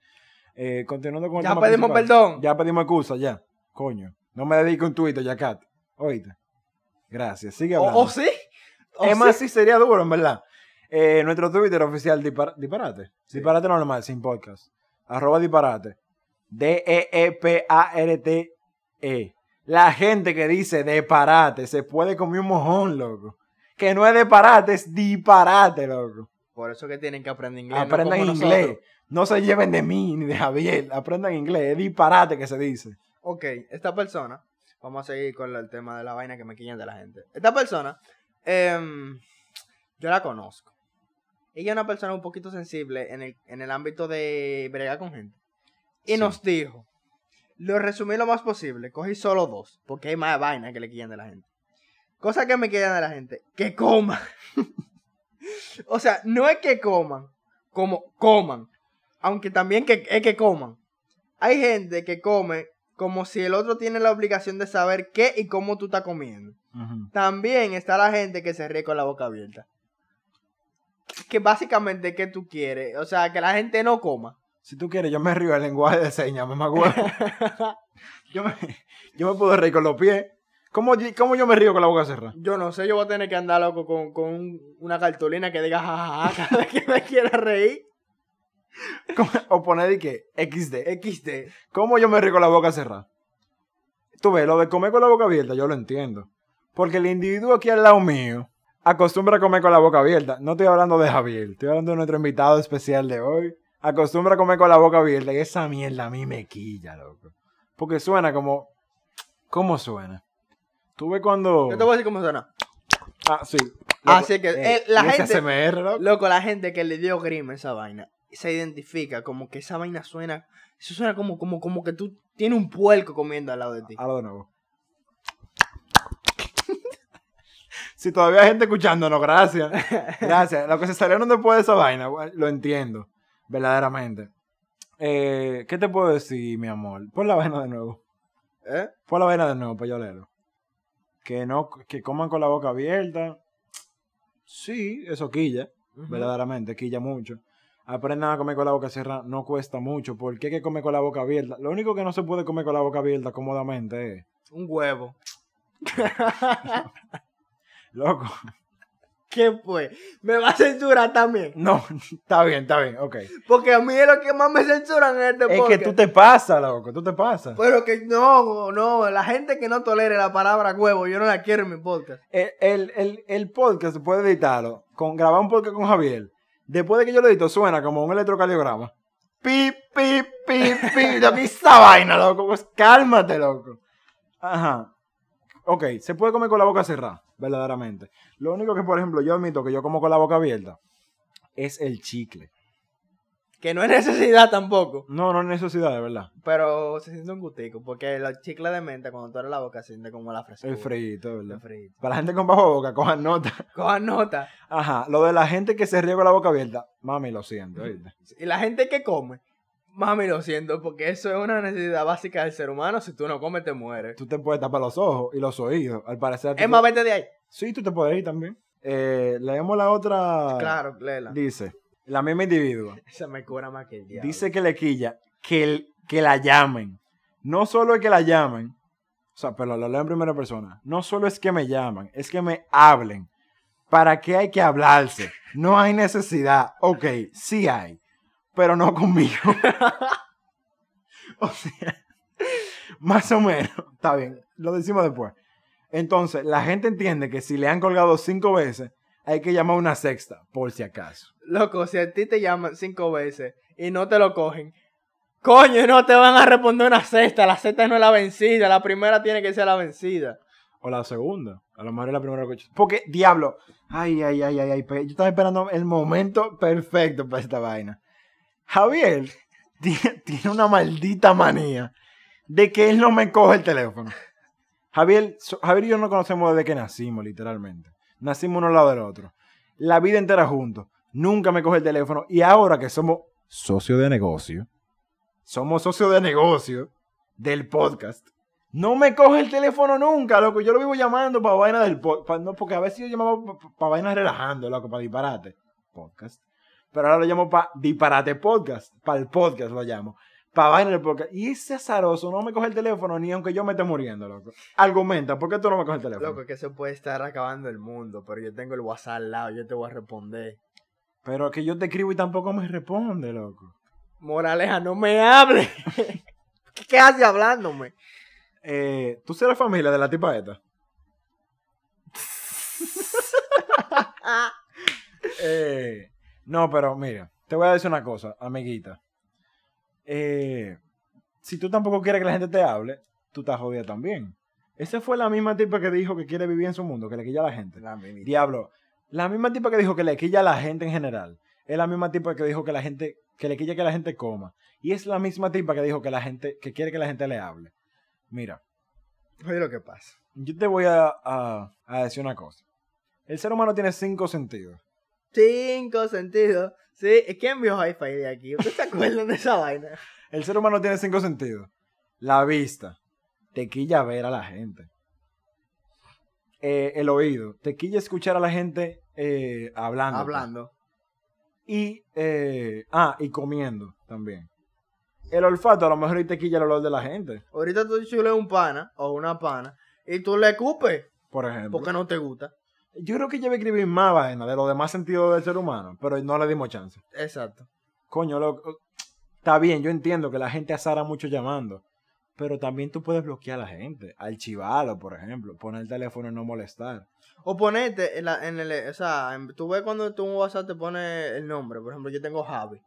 Eh, continuando con el Ya tema pedimos principal. perdón. Ya pedimos excusa, ya. Coño. No me dedico un Twitter, ya, Cat. Oíste. Gracias. Sigue ¿O, hablando. o sí? ¿O es más, sí? sí sería duro, en verdad. Eh, nuestro Twitter oficial, dipar- disparate. Sí. Disparate normal, sin podcast. Arroba disparate. E D-E-E-P-A-R-T-E. La gente que dice disparate se puede comer un mojón, loco. Que no es disparate, es disparate, loco. Por eso que tienen que aprender inglés. no Aprendan como inglés. nosotros. No se lleven de mí ni de Javier. Aprendan inglés. Es disparate que se dice. Ok, esta persona, vamos a seguir con el tema de la vaina que me quillan de la gente. Esta persona, em, yo la conozco. Ella es una persona un poquito sensible en el, en el ámbito de bregar con gente. Y Sí. nos dijo, lo resumí lo más posible, cogí solo dos, porque hay más vaina que le quillan de la gente. Cosa que me quillan de la gente, que coman. o sea, no es que coman, como coman. Aunque también que, es que coman. Hay gente que come como si el otro tiene la obligación de saber qué y cómo tú estás comiendo. También está la gente que se ríe con la boca abierta. Que básicamente, ¿qué tú quieres? O sea, que la gente no coma. Si tú quieres, yo me río del lenguaje de señas, mamá huevo. yo, me, yo me puedo reír con los pies. ¿Cómo, ¿Cómo yo me río con la boca cerrada? Yo no sé, yo voy a tener que andar loco con, con un- una cartulina que diga jajaja cada vez que me quiera reír. ¿Cómo- O poner de que XD. XD. ¿Cómo yo me río con la boca cerrada? Tú ves, lo de comer con la boca abierta, yo lo entiendo. Porque el individuo aquí al lado mío acostumbra a comer con la boca abierta. No estoy hablando de Javier, estoy hablando de nuestro invitado especial de hoy. Acostumbra a comer con la boca abierta y esa mierda a mí me quilla, loco. Porque suena como... ¿Cómo suena? Tú ves cuando... Yo te voy a decir cómo suena. Ah, sí. Así que, eh, la gente- ASMR, loco. Loco, la gente que le dio grima a esa vaina se identifica como que esa vaina suena. Eso suena como, como, como que tú tienes un puerco comiendo al lado de ti. De nuevo. si todavía hay gente escuchándonos, gracias. Gracias. Lo que se salieron después de esa vaina, lo entiendo. Verdaderamente. Eh, ¿Qué te puedo decir, mi amor? Pon la vaina de nuevo. ¿Eh? Fue la vaina de nuevo, para yo leerlo. Que no, que coman con la boca abierta. Sí, eso quilla, verdaderamente, quilla mucho. Aprendan a comer con la boca cerrada, no cuesta mucho. ¿Por qué hay que comer con la boca abierta? Lo único que no se puede comer con la boca abierta cómodamente es, Un huevo. loco. ¿Qué fue? ¿Me va a censurar también? No, está bien, está bien, ok. Porque a mí es lo que más me censuran en este Es que podcast. tú te pasas, loco, tú te pasas. Pero que no, no, la gente que no tolere la palabra huevo, yo no la quiero en mi podcast. El, el, el, el podcast se puede editarlo, con, grabar un podcast con Javier. Después de que yo lo edito, suena como un electrocardiograma. Pi, pi, pi, pi. Loco, ¿y esa vaina, loco. Pues cálmate, loco. Ajá. Ok, se puede comer con la boca cerrada, verdaderamente. Lo único que, por ejemplo, yo admito que yo como con la boca abierta es el chicle. Que no es necesidad tampoco. No, no hay necesidad, de verdad. Pero se siente un gustico. Porque los chicles de menta, cuando tú abres la boca, se siente como la frescura. El frito, de El verdad. frito. Para la gente con bajo boca, cojan nota. Cojan nota. Ajá, lo de la gente que se ríe con la boca abierta, mami, lo siento, ¿oíste? Y la gente que come, mami, lo siento, porque eso es una necesidad básica del ser humano. Si tú no comes, te mueres. Tú te puedes tapar los ojos y los oídos. Al parecer. Es más, vete de ahí. Sí, tú te puedes ir también. Eh, leemos la otra. Claro, léela. Dice, la misma individuo. Esa me cura más que el diablo. Dice que le quilla que, el- que la llamen. No solo es que la llamen. O sea, pero lo leo en primera persona. No solo es que me llaman, es que me hablen. ¿Para qué hay que hablarse? No hay necesidad. Ok, sí hay. Pero no conmigo. o sea, más o menos. Está bien, lo decimos después. Entonces, la gente entiende que si le han colgado cinco veces, hay que llamar una sexta, por si acaso. Loco, si a ti te llaman cinco veces y no te lo cogen, coño, no te van a responder una sexta. La sexta no es la vencida. La primera tiene que ser la vencida. O la segunda. A lo mejor es la primera que Porque, diablo. Ay, ay, ay, ay, ay. Yo estaba esperando el momento perfecto para esta vaina. Javier ti- tiene una maldita manía de que él no me coge el teléfono. Javier, Javier y yo nos conocemos desde que nacimos, literalmente. Nacimos uno al lado del otro. La vida entera juntos. Nunca me coge el teléfono. Y ahora que somos socios de negocio, somos socios de negocio del podcast. No me coge el teléfono nunca, loco. Yo lo vivo llamando para vaina del podcast. No, porque a veces yo llamaba para vainas relajando, loco, para disparate. Podcast. Pero ahora lo llamo para disparate podcast. Para el podcast lo llamo. Para vaina del podcast. Y ese azaroso no me coge el teléfono ni aunque yo me esté muriendo, loco. Argumenta, ¿por qué tú no me coges el teléfono? Loco, que se puede estar acabando el mundo, pero yo tengo el WhatsApp al lado, yo te voy a responder. Pero que yo te escribo y tampoco me responde, loco. Moraleja, no me hable. ¿Qué, qué hace hablándome? Eh, ¿Tú serás familia de la tipa esta? Eh, no, pero mira, te voy a decir una cosa, amiguita. Eh, si tú tampoco quieres que la gente te hable, tú estás jodida también. Esa fue la misma tipa que dijo que quiere vivir en su mundo, que le quilla a la gente. La. Diablo, la misma tipa que dijo que le quilla a la gente en general. Es la misma tipa que dijo que la gente, que le quilla que la gente coma. Y es la misma tipa que dijo que la gente, que quiere que la gente le hable. Mira, Oye lo que pasa. yo te voy a, a- a decir una cosa. El ser humano tiene cinco sentidos. Cinco sentidos. Sí, ¿quién vio Hi-Fi de aquí? ¿Ustedes se acuerdan de esa vaina? El ser humano tiene cinco sentidos. La vista, te quilla ver a la gente. Eh, el oído, te quilla escuchar a la gente eh, hablando. Hablando. Y, eh, ah, y comiendo también. El olfato, a lo mejor y te quilla el olor de la gente, Ahorita tú chules un pana o una pana y tú le cupes por ejemplo. porque no te gusta. Yo creo que yo voy a escribir más vaina de los demás sentidos del ser humano, pero no le dimos chance. Exacto. Coño, loco, está bien, yo entiendo que la gente azara mucho llamando, pero también tú puedes bloquear a la gente, archivarlo, por ejemplo, poner el teléfono y no molestar. O ponete en, la, en el, o sea, en- tú ves cuando tú en WhatsApp te pone el nombre, por ejemplo, yo tengo Javi.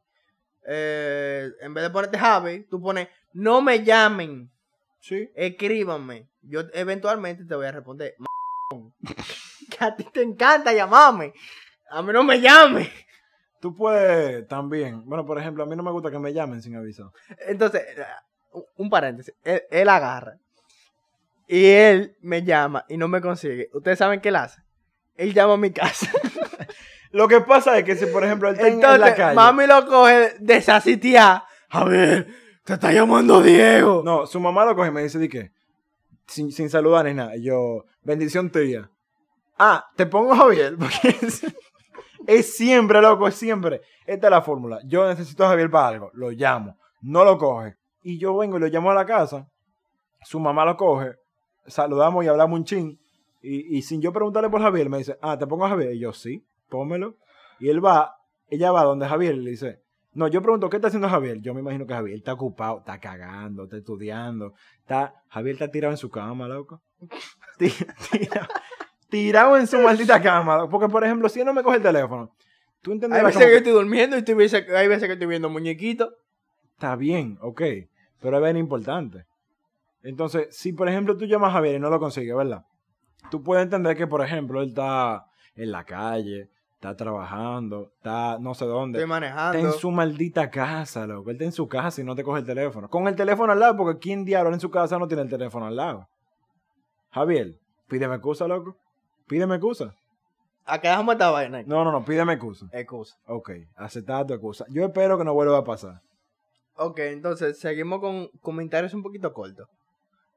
Eh, en vez de ponerte Javi, tú pones, no me llamen, Sí. escríbanme. Yo eventualmente te voy a responder. Que a ti te encanta llamarme. A mí no me llames. Tú puedes también, bueno, por ejemplo, a mí no me gusta que me llamen sin aviso. Entonces, un- paréntesis, él, él agarra y él me llama y no me consigue. ¿Ustedes saben qué él hace? Él llama a mi casa. Lo que pasa es que si, por ejemplo, él está en- en la Entonces, calle. mami lo coge desasitiar. A ver, te está llamando Diego. No, su mamá lo coge y me dice, ¿de qué? sin, sin saludar ni nada. Y yo, bendición tía. Ah, te pongo Javier, porque es, siempre, loco, es siempre. Esta es la fórmula. Yo necesito a Javier para algo. Lo llamo. No lo coge. Y yo vengo y lo llamo a la casa. Su mamá lo coge. Saludamos y hablamos un chin. Y, y sin yo preguntarle por Javier, me dice, ah, ¿te pongo a Javier? Y yo, sí, pónmelo. Y él va, ella va donde Javier le dice, no, yo pregunto, ¿qué está haciendo Javier? Yo me imagino que Javier está ocupado, está cagando, está estudiando. Está, Javier está tirado en su cama, loco. Tira- tirado en su maldita cama. Porque, por ejemplo, si él no me coge el teléfono, tú Hay entenderás veces como que estoy durmiendo y tú veces- hay veces que estoy viendo muñequitos. Está bien, ok. Pero es bien importante. Entonces, si por ejemplo tú llamas a Javier y no lo consigues, ¿verdad? Tú puedes entender que, por ejemplo, él está en la calle, está trabajando, está no sé dónde. Estoy Está manejando. en su maldita casa, loco. Él está en su casa y no te coge el teléfono. Con el teléfono al lado, porque ¿quién diablo en su casa no tiene el teléfono al lado? Javier, pídeme excusa, loco. Pídeme excusa. Acá dejamos esta vaina. No, no, no, pídeme excusa. Excusa. Ok, aceptada tu excusa. Yo espero que no vuelva a pasar. Ok, entonces seguimos con comentarios un poquito cortos.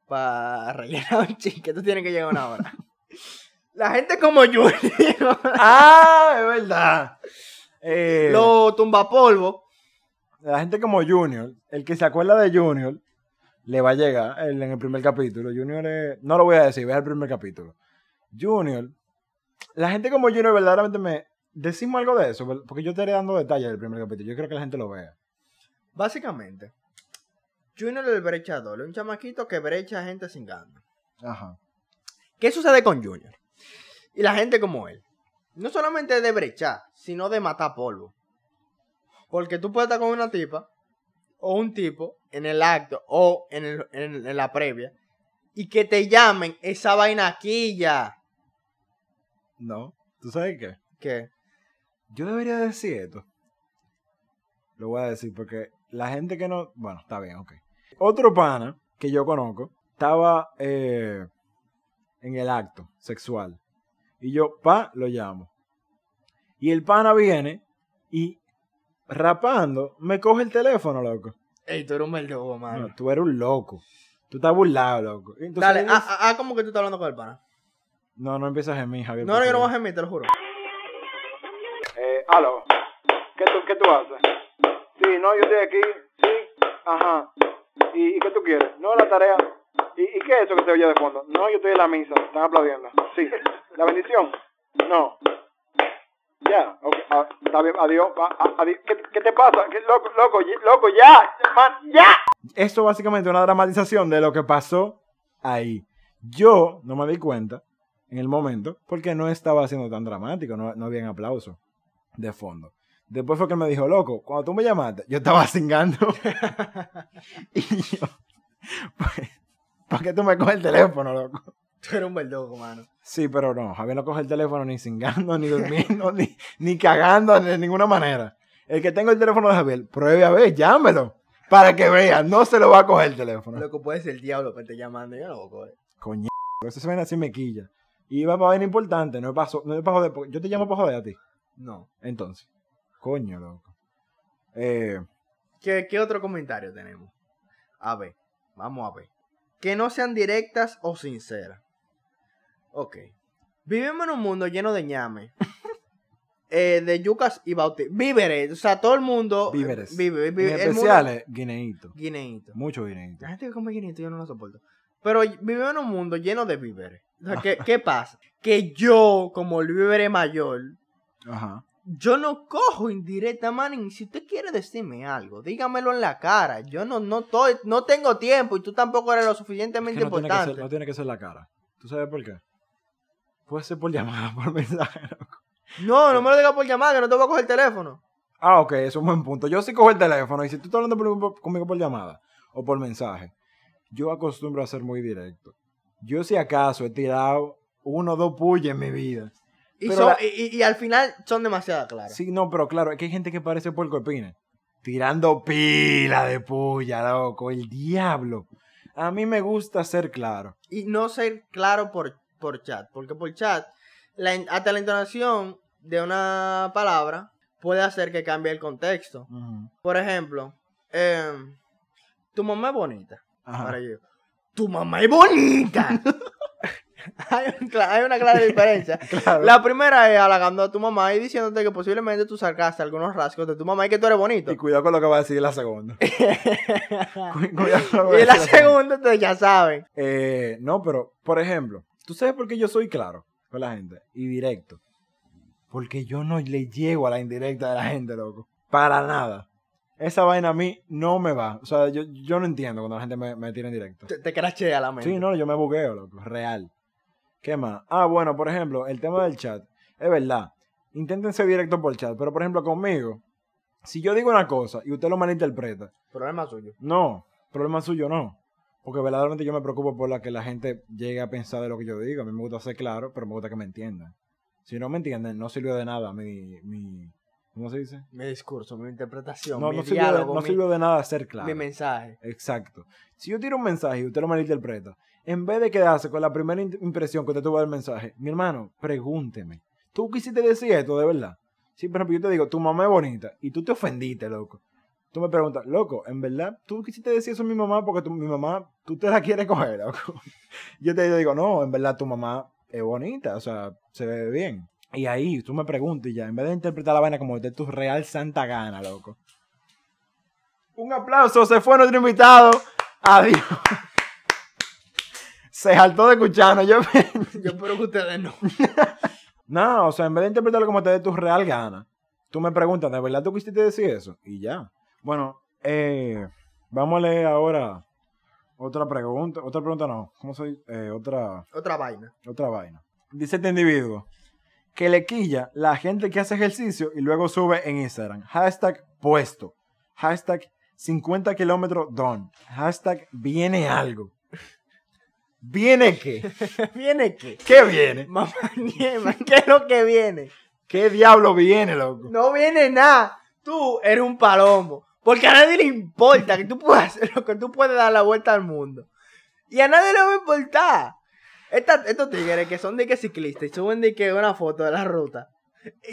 Para rellenar un ching, que esto tiene que llegar una hora. La gente como Junior, ¡Ah! Es verdad. Eh, lo tumba polvo. La gente como Junior, el que se acuerda de Junior, le va a llegar el- en el primer capítulo. Junior es, no lo voy a decir, ve el primer capítulo. Junior, la gente como Junior verdaderamente me... Decimos algo de eso, porque yo estaré dando detalles del primer capítulo. Yo creo que la gente lo vea. Básicamente, Junior el brechador, es un chamaquito que brecha gente sin ganas. Ajá. ¿Qué sucede con Junior? Y la gente como él. No solamente de brechar, sino de matar polvo. Porque tú puedes estar con una tipa o un tipo en el acto o en, el- en- en la previa y que te llamen esa vaina aquí ya. No. ¿Tú sabes qué? Que Yo debería decir esto. Lo voy a decir porque la gente que no. Bueno, está bien, ok. Otro pana que yo conozco estaba eh, en el acto sexual. Y yo, pa, lo llamo. Y el pana viene y rapando me coge el teléfono, loco. Ey, tú eres un verdugo, mano. No, tú eres un loco. Tú estás burlado, loco. Entonces, Dale, ah, ah, ah, como que tú estás hablando con el pana. No, no empiezas en mí, Javier. No, no, yo no voy a gemir, te lo juro. Eh, aló. ¿Qué tú, ¿Qué tú haces? Sí, no, yo estoy aquí. Sí, ajá. ¿Y, y qué tú quieres? No, la tarea. ¿Y, ¿Y qué es eso que se oye de fondo? No, yo estoy en la misa. Están aplaudiendo. Sí. ¿La bendición? No. Ya, ok, ah, está bien, adiós. ah, adiós. ¿Qué, qué te pasa? ¿Qué, loco, loco, loco, ya, man, ya. Esto básicamente es una dramatización de lo que pasó ahí. Yo no me di cuenta en el momento porque no estaba siendo tan dramático, no, no había aplauso de fondo. Después fue que me dijo, loco, cuando tú me llamaste, yo estaba cingando. y yo, pues, ¿para qué tú me coges el teléfono, loco? Tú eres un verdugo, mano. Sí, pero no, Javier no coge el teléfono ni cingando, ni durmiendo, ni, ni cagando de ninguna manera. El que tenga el teléfono de Javier, pruebe a ver, llámelo. Para que vea, no se lo va a coger el teléfono. Lo que puede ser el diablo que esté llamando, yo no lo voy a coger. Coño, eso se ven así mequilla. Y iba para vaina importante, no es para, so- no porque yo te llamo para joder a ti. No. Entonces, coño, loco. Eh, ¿Qué, qué otro comentario tenemos? A ver, vamos a ver. Que no sean directas o sinceras. Ok. Vivimos en un mundo lleno de ñame. eh, de yucas y bautistas. Víveres. O sea, todo el mundo. eh, víveres. Vive, en vive- el mundo- especiales, guineíto. Guineíto. Mucho guineíto. La gente que come guineíto yo no lo soporto. Pero vivimos en un mundo lleno de víveres. O sea, ¿qué, ¿qué pasa? Que yo, como el vívere mayor, Ajá. yo no cojo indirecta, man. Si usted quiere decirme algo, dígamelo en la cara. Yo no, no, estoy, no tengo tiempo y tú tampoco eres lo Es suficientemente que no, tiene que importante. ser, no tiene que ser la cara. ¿Tú sabes por qué? Puede ser por llamada, por mensaje. No, no me lo digas por llamada, que no te voy a coger el teléfono. Ah, ok, eso es un buen punto. Yo sí cojo el teléfono y si tú estás hablando por- por- conmigo por llamada o por mensaje, yo acostumbro a ser muy directo. Yo si acaso he tirado uno o dos puyas en mi vida. Y, Pero son- la- y, y- al final son demasiado claras. Sí, no, pero claro, es que hay gente que parece puerco espine. Tirando pila de puya, loco, el diablo. A mí me gusta ser claro. Y no ser claro por, por chat. Porque por chat, la hasta la entonación de una palabra puede hacer que cambie el contexto. Por ejemplo, em, tu mamá es bonita. Ajá. Para yo. tu mamá es bonita. hay, un cla- hay una clara diferencia. Claro. La primera es halagando a tu mamá y diciéndote que posiblemente tú sacaste algunos rasgos de tu mamá y que tú eres bonito. Y cuidado con lo que va a decir la segunda. Cu- cuidado con lo que va a Y la segunda, entonces ya saben. Eh, no, pero, por ejemplo, ¿tú sabes por qué yo soy claro con la gente? Y directo. Porque yo no le llego a la indirecta de la gente, loco. Para nada. Esa vaina a mí no me va. O sea, yo, yo no entiendo cuando la gente me, me tira en directo. Te, te crachea la mente. Sí, no, yo me bugueo, loco. Real. ¿Qué más? Ah, bueno, por ejemplo, el tema del chat. Es verdad. Intenten ser directo por chat. Pero, por ejemplo, conmigo, si yo digo una cosa y usted lo malinterpreta, Problema suyo. no, problema suyo no. Porque verdaderamente yo me preocupo por la que la gente llegue a pensar de lo que yo digo. A mí me gusta ser claro, pero me gusta que me entiendan. Si no me entienden, no sirvió de nada mi... mi ¿Cómo se dice? Mi discurso, mi interpretación, No, mi no sirvió, de, diálogo, no mi, sirvió de nada ser claro. mi mensaje. Exacto. Si yo tiro un mensaje y usted lo malinterpreta, en vez de quedarse con la primera impresión que usted tuvo del mensaje, mi hermano, pregúnteme. ¿Tú quisiste decir esto de verdad? Si, por ejemplo, yo te digo, tu mamá es bonita y tú te ofendiste, loco. Tú me preguntas, loco, ¿en verdad tú quisiste decir eso a mi mamá porque tu, mi mamá, tú te la quieres coger, loco? Yo te digo, no, en verdad tu mamá es bonita, o sea, se ve bien. Y ahí tú me preguntas y ya, en vez de interpretar la vaina como de tu real santa gana, loco. Un aplauso, se fue nuestro invitado. Adiós. Se saltó de escucharnos. Yo... Yo espero que ustedes no. no, o sea, en vez de interpretarlo como te dé tu real gana, tú me preguntas, ¿de verdad tú quisiste decir eso? Y ya. Bueno, eh, vamos a leer ahora otra pregunta. Otra pregunta no. ¿Cómo soy? Eh, otra, Otra vaina. otra vaina. Dice este individuo que le quilla la gente que hace ejercicio y luego sube en Instagram. Hashtag puesto. Hashtag 50 kilómetros don. Hashtag viene algo. ¿Viene qué? ¿Viene qué? ¿Qué viene? Mamá Niema, ¿qué es lo que viene? ¿Qué diablo viene, loco? No viene nada. Tú eres un palomo. Porque a nadie le importa que tú puedas hacer lo que tú puedes dar la vuelta al mundo. Y a nadie le va a importar. Esta- estos tigres que son de que ciclistas y suben de que una foto de la ruta.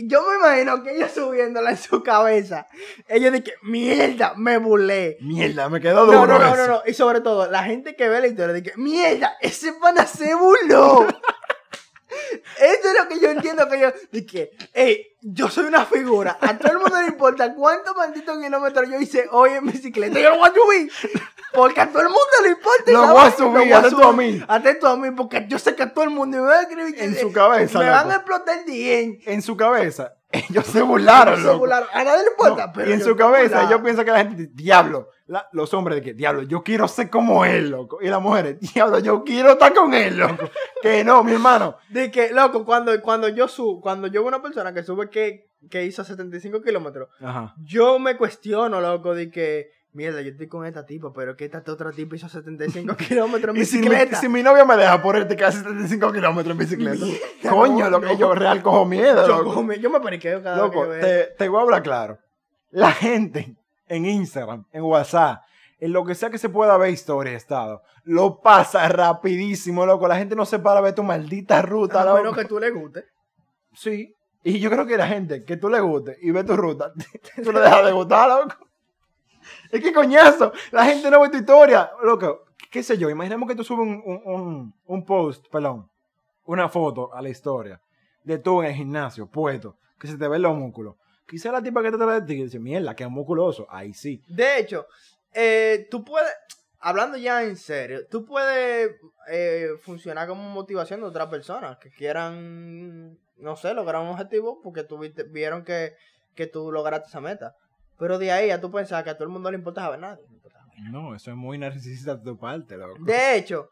Yo me imagino que ellos subiéndola en su cabeza. Ellos de que, mierda, me burlé. Mierda, me quedó No, duro no, no, eso. no, no. Y sobre todo, la gente que ve la historia de que, mierda, ese pana se burló. Esto es lo que yo entiendo que yo, de que, hey, yo soy una figura. A todo el mundo le importa cuántos malditos kilómetros yo hice hoy en bicicleta. Yo lo voy a subir. Porque a todo el mundo le importa. Lo voy a subir, atento a mí. Atento a mí, porque yo sé que a todo el mundo me va a escribir. En su cabeza, Me van a explotar el DM. En su cabeza, ellos se burlaron, Se loco. burlaron. A nadie le importa. No, pero y en yo su cabeza, ellos piensan que la gente, diablo, la- los hombres de que, diablo, yo quiero ser como él, loco. Y las mujeres, diablo, yo quiero estar con él, loco. que no, mi hermano. De que, loco, cuando, cuando yo subo, cuando yo veo una persona que sube que, que hizo 75 kilómetros, yo me cuestiono, loco, de que, mierda, yo estoy con esta tipa, pero que esta otra tipa hizo 75 kilómetros en Y si mi, bicicleta. si mi novia me deja por este casi 75 kilómetros en bicicleta, Mierda, coño, no, lo que no. yo real cojo miedo, yo, loco. yo me periqueo cada Loco, vez que veo. te, te voy a hablar claro. La gente en Instagram, en WhatsApp, en lo que sea que se pueda ver historia, estado, lo pasa rapidísimo, loco. La gente no se para a ver tu maldita ruta, A loco. menos que tú le guste. Sí. Y yo creo que la gente que tú le guste y ve tu ruta, tú le dejas de gustar, loco. Es que coñazo, la gente no ve tu historia, loco. ¿Qué sé yo? Imaginemos que tú subes un, un, un- post, perdón, una foto a la historia de tú en el gimnasio, puesto, que se te ven los músculos. Quizá la tipa que te trae de ti dice, mierda, que es musculoso. Ahí sí. De hecho, eh, tú puedes, hablando ya en serio, tú puedes eh, funcionar como motivación de otras personas que quieran, no sé, lograr un objetivo porque tú vieron que, que tú lograste esa meta. Pero de ahí a tú pensar que a todo el mundo le importa saber nada. no eso es muy narcisista de tu parte, loco. De hecho,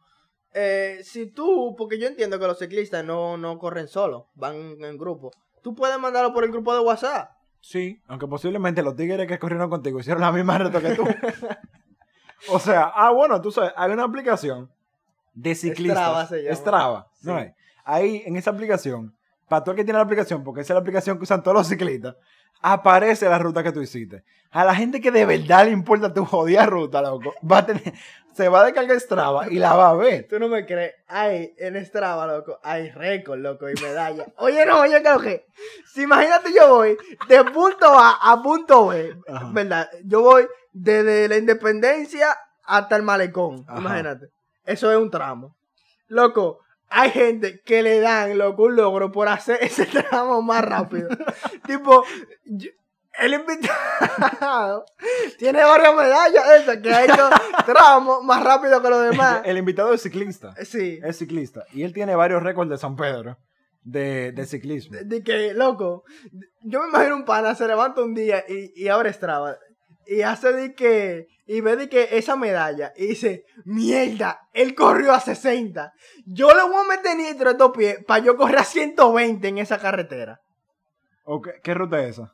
eh, si tú, porque yo entiendo que los ciclistas no, no corren solos, van en grupo. Tú puedes mandarlo por el grupo de WhatsApp. Sí, aunque posiblemente los tigres que corrieron contigo hicieron la misma reto que tú. o sea, ah, bueno, tú sabes, hay una aplicación de ciclistas. Strava se llama. Strava, ¿no es? Ahí, en esa aplicación, para tú el que tiene la aplicación, porque esa es la aplicación que usan todos los ciclistas, aparece la ruta que tú hiciste. A la gente que de verdad le importa tu jodida ruta, loco, va a tener, se va a descargar Strava y la va a ver. Tú no me crees. Hay en Strava, loco, hay récord, loco, y medalla. Oye, no, oye, creo que. Si imagínate, yo voy de punto A a punto B, Ajá. ¿verdad? Yo voy desde la independencia hasta el malecón. Ajá. Imagínate. eso es un tramo. Loco, hay gente que le dan, loco, un logro por hacer ese tramo más rápido. tipo, yo- el invitado tiene varias medallas esas que ha hecho tramos más rápido que los demás. El invitado es ciclista. Sí. Es ciclista. Y él tiene varios récords de San Pedro de, de ciclismo. De, de que, loco, yo me imagino un pana se levanta un día y, y abre Strava y hace de que, y ve de que esa medalla y dice, mierda, él corrió a 60. Yo le voy a meter nitro a estos pies para yo correr a 120 en esa carretera. Ok, ¿Qué ruta es esa?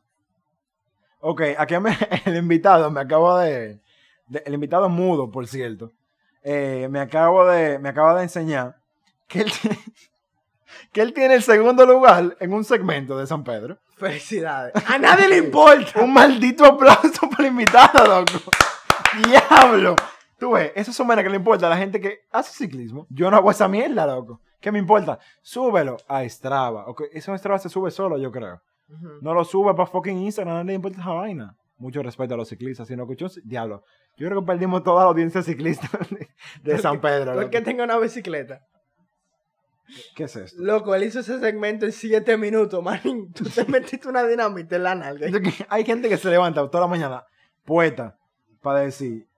Ok, aquí me- el invitado me acaba de, de- El invitado mudo, por cierto. eh, me, acabo de, me acaba de enseñar que él, tiene, que él tiene el segundo lugar en un segmento de San Pedro. Felicidades. A nadie le importa. Un maldito aplauso para el invitado, loco. ¡Diablo! Tú ves, eso maneras que le importa a la gente que hace ciclismo. Yo no hago esa mierda, loco. ¿Qué me importa? Súbelo a Strava. Ok, Eso en Strava se sube solo, yo creo. No lo sube para fucking Instagram, nadie le importa esa vaina. Mucho respeto a los ciclistas. Si no escuchó, diablo. Yo creo que perdimos toda la audiencia ciclista de, de San Pedro. Tú el loco. que tenga una bicicleta. ¿Qué es esto? Loco, él hizo ese segmento en 7 minutos, manín. Tú te metiste una dinamita en la nalga. Hay gente que se levanta toda la mañana, poeta, para decir,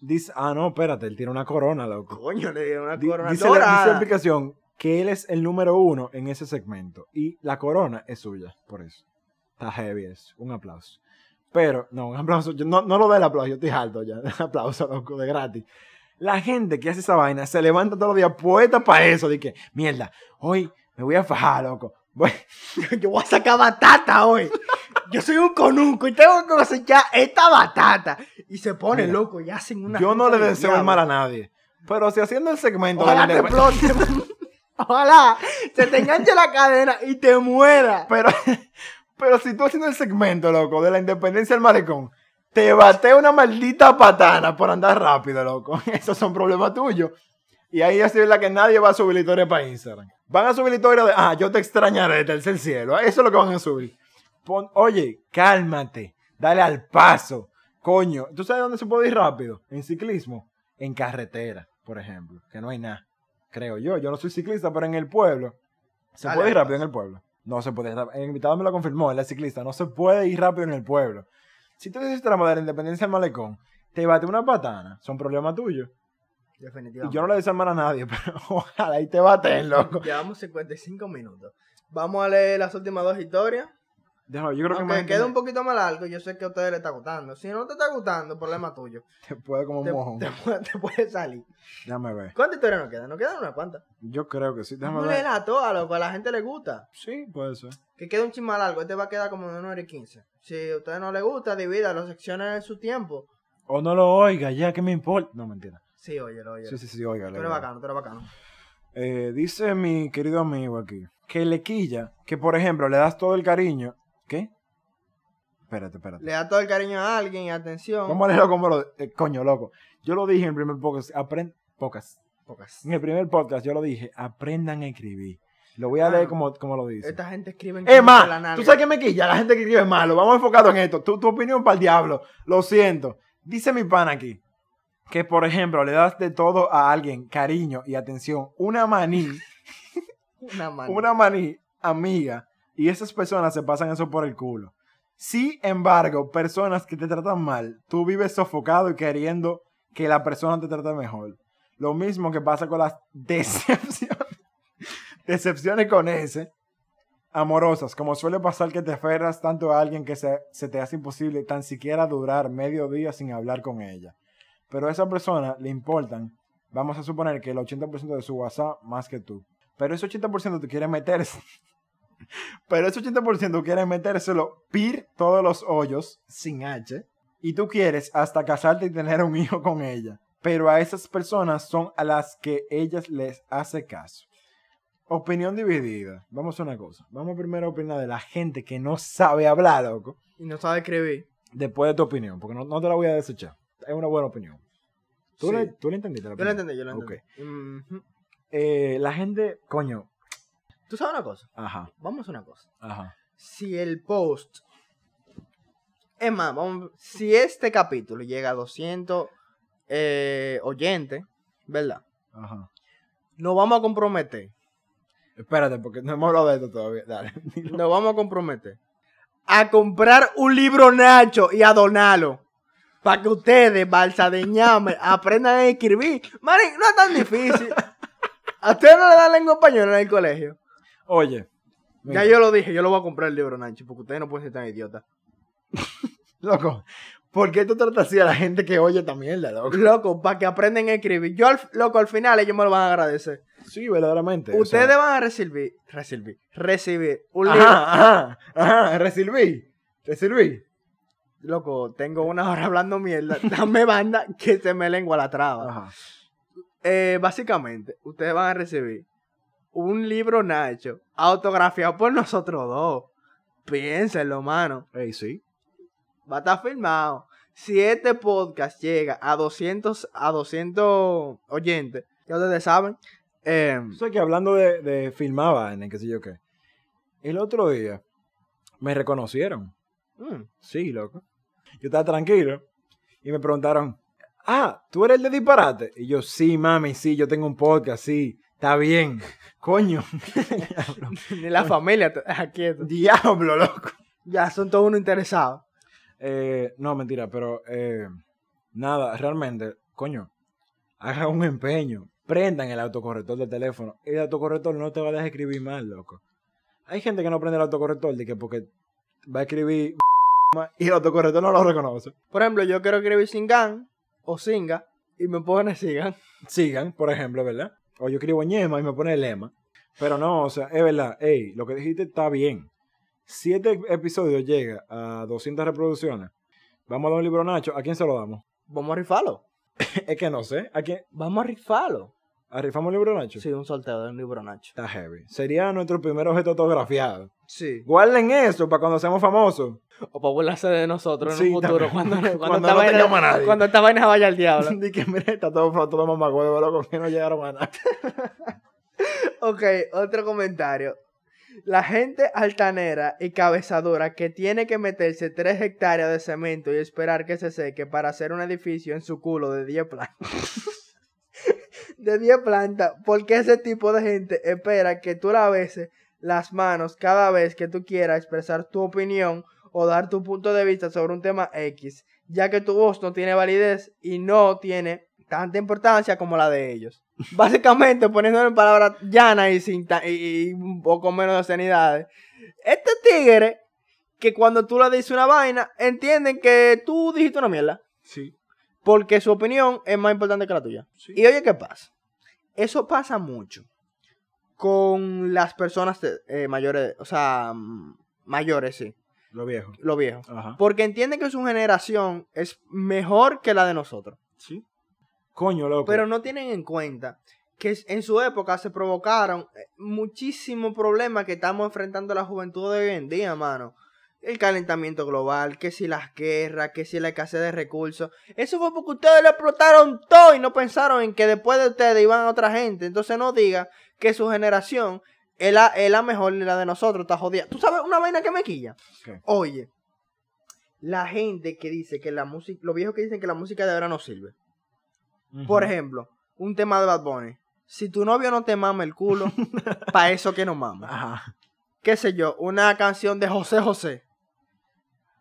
dice, ah, no, espérate, él tiene una corona, loco. Coño, le dieron una Di- corona dice, la, dice la explicación que él es el número uno en ese segmento y la corona es suya, por eso. Está heavy eso. Un aplauso. Pero, no, un aplauso. yo- no, no lo dé el aplauso, yo estoy alto ya. Un aplauso, loco, de gratis. La gente que hace esa vaina se levanta todos los días poeta para eso. De que, mierda, hoy me voy a fajar, loco. Voy- Yo voy a sacar batata hoy. Yo soy un conuco y tengo que cosechar esta batata. Y se pone Mira, loco y hacen una. yo no le deseo el mal a nadie. Pero si haciendo el segmento de Ojalá la te explote. Ojalá se te enganche la cadena y te muera. Pero, pero si tú haciendo el segmento, loco, de la independencia del malecón, te bate una maldita patana por andar rápido, loco. Esos son problemas tuyos. Y ahí es la que nadie va a subir la historia para Instagram. Van a subir la historia de, ah, yo te extrañaré, tercer cielo. Eso es lo que van a subir. Pon- oye, cálmate. Dale al paso. Coño, ¿tú sabes dónde se puede ir rápido? En ciclismo. En carretera, por ejemplo. Que no hay nada. Creo yo. Yo no soy ciclista, pero en el pueblo. Se Dale puede ir rápido en el pueblo. No se puede ir rápido. El invitado me lo confirmó, él es ciclista. No se puede ir rápido en el pueblo. Si tú dices tramo de la independencia del malecón, te bate una patana, son problemas tuyos. Y Definitivamente. yo no le deseo mal a nadie, pero ojalá y te baten, loco. Llevamos 55 minutos. Vamos a leer las últimas dos historias. Déjalo, yo creo que Aunque más queda un poquito más largo, yo sé que a ustedes les está gustando. Si no te está gustando, problema tuyo. te puede como un Te, mojón. te puede, te puede salir. Déjame ver. ¿Cuántas historias nos quedan? Nos quedan unas cuantas. Yo creo que sí. Déjame No ver. léela todas, loco. A la gente le gusta. Sí, puede ser. Que quede un chisme largo. Este va a quedar como de 1 hora y 15. Si a ustedes no les gusta, divida las secciones en su tiempo. O no lo oiga, ya que me importa. No, mentira. Sí, óyelo, óyelo. Sí, sí, sí, oiga. Tú eres bacano, tú eres bacano. Eh, dice mi querido amigo aquí que le quilla que, por ejemplo, le das todo el cariño. ¿Qué? Espérate, espérate. Le da todo el cariño a alguien y atención. Vamos a leerlo como lo. eh, coño, loco. Yo lo dije en el primer podcast. Aprend, podcast. Pocas. En el primer podcast yo lo dije. Aprendan a escribir. Lo voy a Ah. leer como, como lo dice. Esta gente escribe en Es más, tú sabes que me quilla. La gente que escribe es malo. Vamos enfocado en esto. Tu, tu opinión para el diablo. Lo siento. Dice mi pan aquí. Que, por ejemplo, le das de todo a alguien cariño y atención. Una maní. Una maní amiga y esas personas se pasan eso por el culo. Sin embargo, personas que te tratan mal, tú vives sofocado y queriendo que la persona te trate mejor. Lo mismo que pasa con las decepciones, decepciones con ese, amorosas, como suele pasar que te aferras tanto a alguien que se, se te hace imposible tan siquiera durar medio día sin hablar con ella. Pero a esa persona le importan, vamos a suponer que el 80% de su WhatsApp más que tú. Pero ese 80% tú quieres meterse. Pero ese 80% quieres metérselo, pir todos los hoyos, sin H. Y tú quieres hasta casarte y tener un hijo con ella. Pero a esas personas son a las que ellas les hace caso. Opinión dividida. Vamos a una cosa. Vamos primero a opinar de la gente que no sabe hablar, loco. Y no sabe escribir. Después de tu opinión, porque no, no te la voy a desechar. Es una buena opinión. ¿Tú, Sí. le, ¿tú le entendiste la Yo lo entendí, yo lo entendí. Ujú. Eh, la gente, coño. ¿Tú sabes una cosa? Ajá, Vamos a una cosa. ajá. Si el post... Es más, vamos, si este capítulo llega a 200 eh, oyentes, ¿verdad? Ajá. Nos vamos a comprometer. Espérate, porque no hemos hablado de esto todavía. Dale. Nos vamos a comprometer. A comprar un libro Nacho y a donarlo. Para que ustedes, balsa de ñame, aprendan a escribir. Marín, no es tan difícil. ¿A ustedes no le dan lengua española en el colegio? Oye. Ya yo lo dije, yo lo voy a comprar el libro Nacho, porque ustedes no pueden ser tan idiotas. Loco, ¿por qué tú tratas así a la gente que oye esta mierda, loco? Loco, para que aprendan a escribir. Yo, al- loco, al final ellos me lo van a agradecer. Sí, verdaderamente. o Ustedes sea, van a recibir, recibir, recibir un libro. Ajá, ajá, ajá, resilví. Loco, tengo una hora hablando mierda. Dame banda que se me lengua la traba. Ajá. Eh, básicamente, ustedes van a recibir un libro Nacho autografiado por nosotros dos. Piénsenlo, mano. Ey, sí. Va a estar filmado. Si este podcast llega a 200, a 200 oyentes, ya ustedes saben. eh, Tú sabes que hablando de, de filmar vaina, qué sé yo qué. El otro día me reconocieron. Mm, Sí, loco. Yo estaba tranquilo y me preguntaron, ah, ¿tú eres el de disparate? Y yo, sí, mami, sí, yo tengo un podcast, sí, está bien. Coño. Ni la familia quieto. Diablo, loco. Ya son todos uno interesados. Eh, no, mentira, pero eh, nada, realmente, coño, hagan un empeño, prendan el autocorrector del teléfono. El autocorrector no te va a dejar escribir mal, loco. Hay gente que no prende el autocorrector de que porque va a escribir y el autocorrector no lo reconoce. Por ejemplo, yo quiero escribir Singan o Singa y me pone Singan. Sigan, por ejemplo, ¿verdad? O yo escribo ñema y me pone lema. Pero no, o sea, es verdad, ey, lo que dijiste está bien. Si este episodio llega a 200 reproducciones, vamos a dar un libro a Nacho, ¿a quién se lo damos? Vamos a rifarlo. es que no sé, ¿a quién? Vamos a rifarlo. ¿Arrifamos el libro a Nacho? Sí, un sorteo de un libro Nacho. Está heavy. Sería nuestro primer objeto autografiado. Sí. Guarden eso para cuando seamos famosos. O para burlarse de nosotros en Sí, un futuro. Cuando, cuando, Cuando no vaina, nadie. cuando esta vaina vaya al diablo. Di que mira, está todo, todo mamagüevo, loco, que no llegaron a nada. ok, otro comentario. La gente altanera y cabezadura que tiene que meterse 3 hectáreas de cemento y esperar que se seque para hacer un edificio en su culo de 10 plantas. de 10 plantas. Porque ese tipo de gente espera que tú la beses las manos cada vez que tú quieras expresar tu opinión o dar tu punto de vista sobre un tema X, ya que tu voz no tiene validez y no tiene tanta importancia como la de ellos. Básicamente, poniéndolo en palabras llanas y, sin ta- y, un poco menos de obscenidades. Este tigre, que cuando tú le dices una vaina, entienden que tú dijiste una mierda. Sí. Porque su opinión es más importante que la tuya. Sí. Y oye, ¿qué pasa? Eso pasa mucho con las personas eh, mayores, o sea, mm, mayores, sí, Lo viejo. los viejos. Ajá. Porque entienden que su generación es mejor que la de nosotros. Sí. Coño, loco. Pero no tienen en cuenta que en su época se provocaron eh, muchísimos problemas que estamos enfrentando la juventud de hoy en día, mano. El calentamiento global, que si las guerras, que si la escasez de recursos. Eso fue porque ustedes le explotaron todo y no pensaron en que después de ustedes iban a otra gente. Entonces no diga que su generación es la, es la mejor y la de nosotros está jodida. ¿Tú sabes una vaina que me quilla? ¿Qué? Oye, la gente que dice que la música, los viejos que dicen que la música de ahora no sirve. Por ejemplo, un tema de Bad Bunny. Si tu novio no te mama el culo, para eso que no mama. Ajá. Qué sé yo, una canción de José José.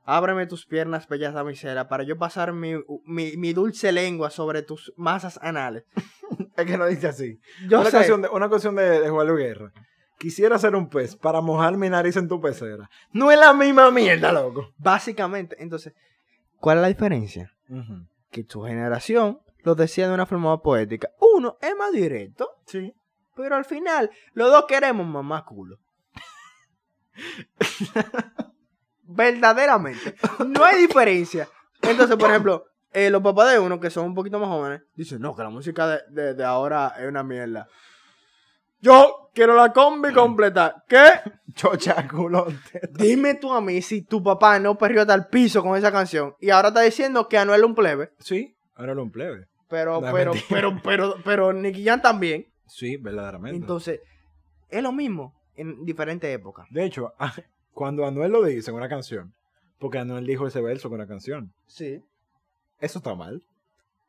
Ábreme tus piernas, bella damisela, para yo pasar mi, mi, mi dulce lengua sobre tus masas anales. Es que no dice así. Yo una, sé, canción de, una canción de, de Juan Luis Guerra. Quisiera ser un pez para mojar mi nariz en tu pecera. No es la misma mierda, loco. básicamente, entonces, ¿cuál es la diferencia? Que tu generación lo decía de una forma más poética. Uno es más directo, Sí. pero al final, los dos queremos mamá culo. Verdaderamente. No hay diferencia. Entonces, por ejemplo, eh, los papás de uno que son un poquito más jóvenes dicen, no, que la música de, de- de ahora es una mierda. Yo quiero la combi completa. ¿Qué? Chocha, culón. Dime tú a mí si tu papá no perrió hasta el piso con esa canción y ahora está diciendo que Anuel es un plebe. Sí. Ahora era un plebe. Pero, No, pero, mentira. pero, pero, pero, Nicky Jam también. Sí, verdaderamente. Entonces, es lo mismo en diferentes épocas. de hecho, cuando Anuel lo dice en una canción, porque Anuel dijo ese verso con una canción, Sí. eso está mal.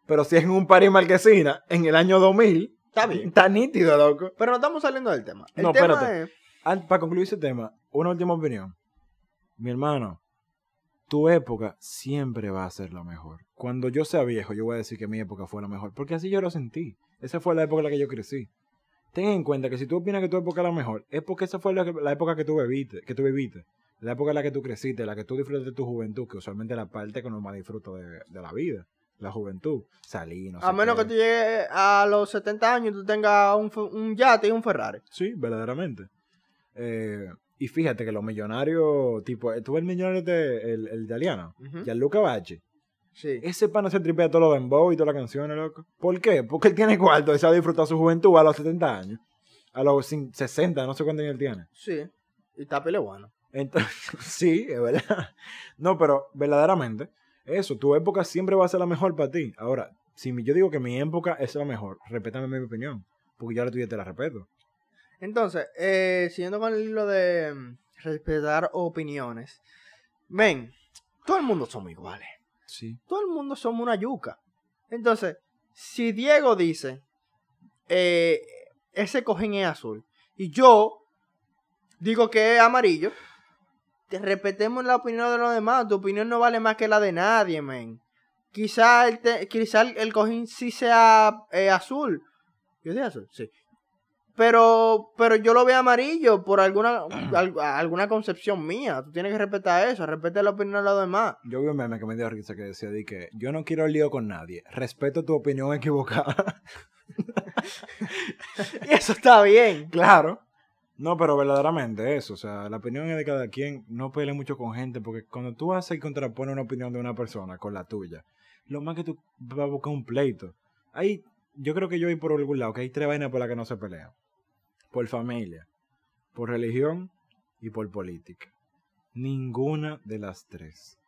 Pero si es en un par en Marquesina, en el año 2000, Está bien. Está nítido, loco. Pero no estamos saliendo del tema. El No, tema espérate. es... Al- para concluir ese tema, una última opinión. Mi hermano, tu época siempre va a ser la mejor. Cuando yo sea viejo, yo voy a decir que mi época fue la mejor, porque así yo lo sentí. Esa fue la época en la que yo crecí. Ten en cuenta que si tú opinas que tu época es la mejor, es porque esa fue la, la época que tú viviste, que tú viviste. La época en la que tú creciste, la que tú disfrutas de tu juventud, que usualmente es la parte que uno más disfruta de, de la vida. La juventud. Salí, no sé A menos qué. que tú llegues a los 70 años y tú tengas un, un yate y un Ferrari. Sí, verdaderamente. Eh, y fíjate que los millonarios, tipo, eh, tú ves el millonario de, el, el italiano. Gianluca Bachi. Sí. Ese pana se tripea todo lo de dembow y todas las canciones, loco. ¿Por qué? Porque él tiene cuarto y sabe disfrutar su juventud a los 70 años. A los cin- 60, no sé cuántos años él tiene. Sí. Y está pile bueno. Entonces, sí, es verdad. No, pero verdaderamente, eso, tu época siempre va a ser la mejor para ti. Ahora, si yo digo que mi época es la mejor, respétame mi opinión. Porque yo ahora tú ya te la respeto. Entonces, eh, siguiendo con el hilo de mm, respetar opiniones. Ven, todo el mundo somos iguales. Todo el mundo somos una yuca. Entonces, si Diego dice, eh, ese cojín es azul, y yo digo que es amarillo, te respetemos la opinión de los demás. Tu opinión no vale más que la de nadie, men. Quizá el, el cojín sí sea eh, azul. Yo dije azul, sí. Pero, pero yo lo veo amarillo por alguna, al- alguna concepción mía. Tú tienes que respetar eso. Respeta la opinión de los demás. Yo vi un meme que me dio risa que decía di que yo no quiero lío con nadie, respeto tu opinión equivocada. Y eso está bien. claro. No, pero verdaderamente eso, o sea, la opinión es de cada quien, no pelee mucho con gente, porque cuando tú haces y contrapones una opinión de una persona con la tuya, lo más que tú vas a buscar un pleito. Ahí, yo creo que yo voy por algún lado, que hay tres vainas por las que no se pelean. Por familia, por religión y por política. Ninguna de las tres.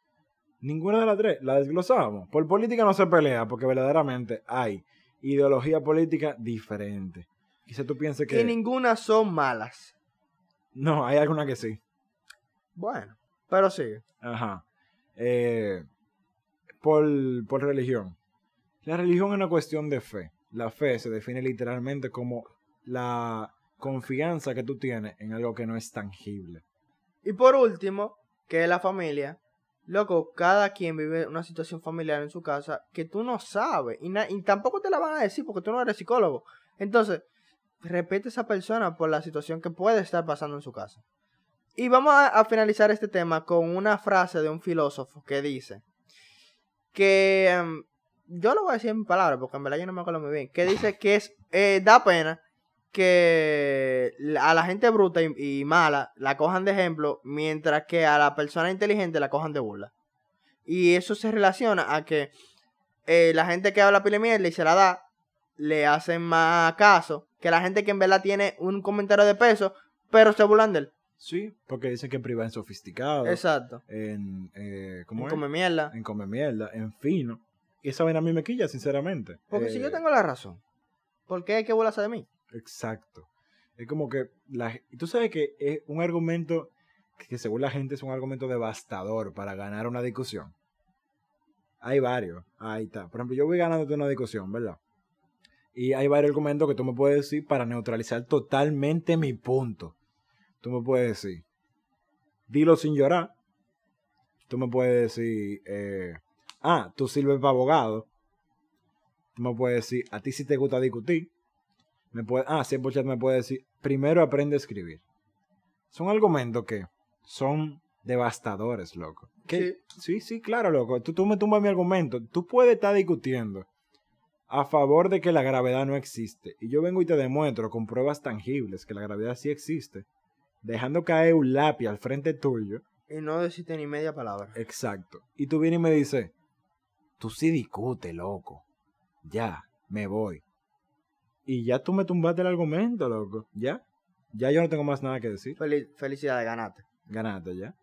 Ninguna de las tres. La desglosamos. Por política no se pelea porque verdaderamente hay ideología política diferente. Quizá tú pienses que... Y ninguna son malas. No, hay alguna que sí. Bueno, pero sí. Ajá. Eh, por, por religión. La religión es una cuestión de fe. La fe se define literalmente como la confianza que tú tienes en algo que no es tangible. Y por último, que es la familia. Loco, cada quien vive una situación familiar en su casa que tú no sabes. Y, y tampoco te la van a decir porque tú no eres psicólogo. Entonces, respeta a esa persona por la situación que puede estar pasando en su casa. Y vamos a, a finalizar este tema con una frase de un filósofo que dice que em, yo lo voy a decir en palabras porque en verdad yo no me acuerdo muy bien. Que dice que es eh, da pena que a la gente bruta y, y mala la cojan de ejemplo, mientras que a la persona inteligente la cojan de burla. Y eso se relaciona a que eh, la gente que habla pile mierda y se la da, le hacen más caso que la gente que en verdad tiene un comentario de peso, pero se burlan de él. Sí, porque dicen que priva en sofisticado, Exacto. en... Eh, ¿Cómo es? Come mierda. En come mierda, en fino. Y esa vaina a mí me quilla, sinceramente. Porque si Eh, yo tengo la razón, ¿por qué hay que burlarse de mí? Exacto. Es como que la, tú sabes que es un argumento que según la gente es un argumento devastador para ganar una discusión. Hay varios. Ahí está. Por ejemplo, yo voy ganándote una discusión, ¿verdad? Y hay varios argumentos que tú me puedes decir para neutralizar totalmente mi punto. Tú me puedes decir, dilo sin llorar. Tú me puedes decir, eh, ah, tú sirves para abogado. Tú me puedes decir, a ti sí te gusta discutir me puede, ah, 100% me puede decir, primero aprende a escribir. Son argumentos que son devastadores, loco. Que, sí. sí, claro, loco. Tú, tú me tumbas mi argumento. Tú puedes estar discutiendo a favor de que la gravedad no existe. Y yo vengo y te demuestro con pruebas tangibles que la gravedad sí existe. Dejando caer un lápiz al frente tuyo. Y no decirte ni media palabra. Exacto. Y tú vienes y me dices, tú sí discute, loco. Ya, me voy. Y ya tú me tumbaste el argumento, loco. Ya. Ya yo no tengo más nada que decir. Fel- felicidades, ganaste. Ganaste ya.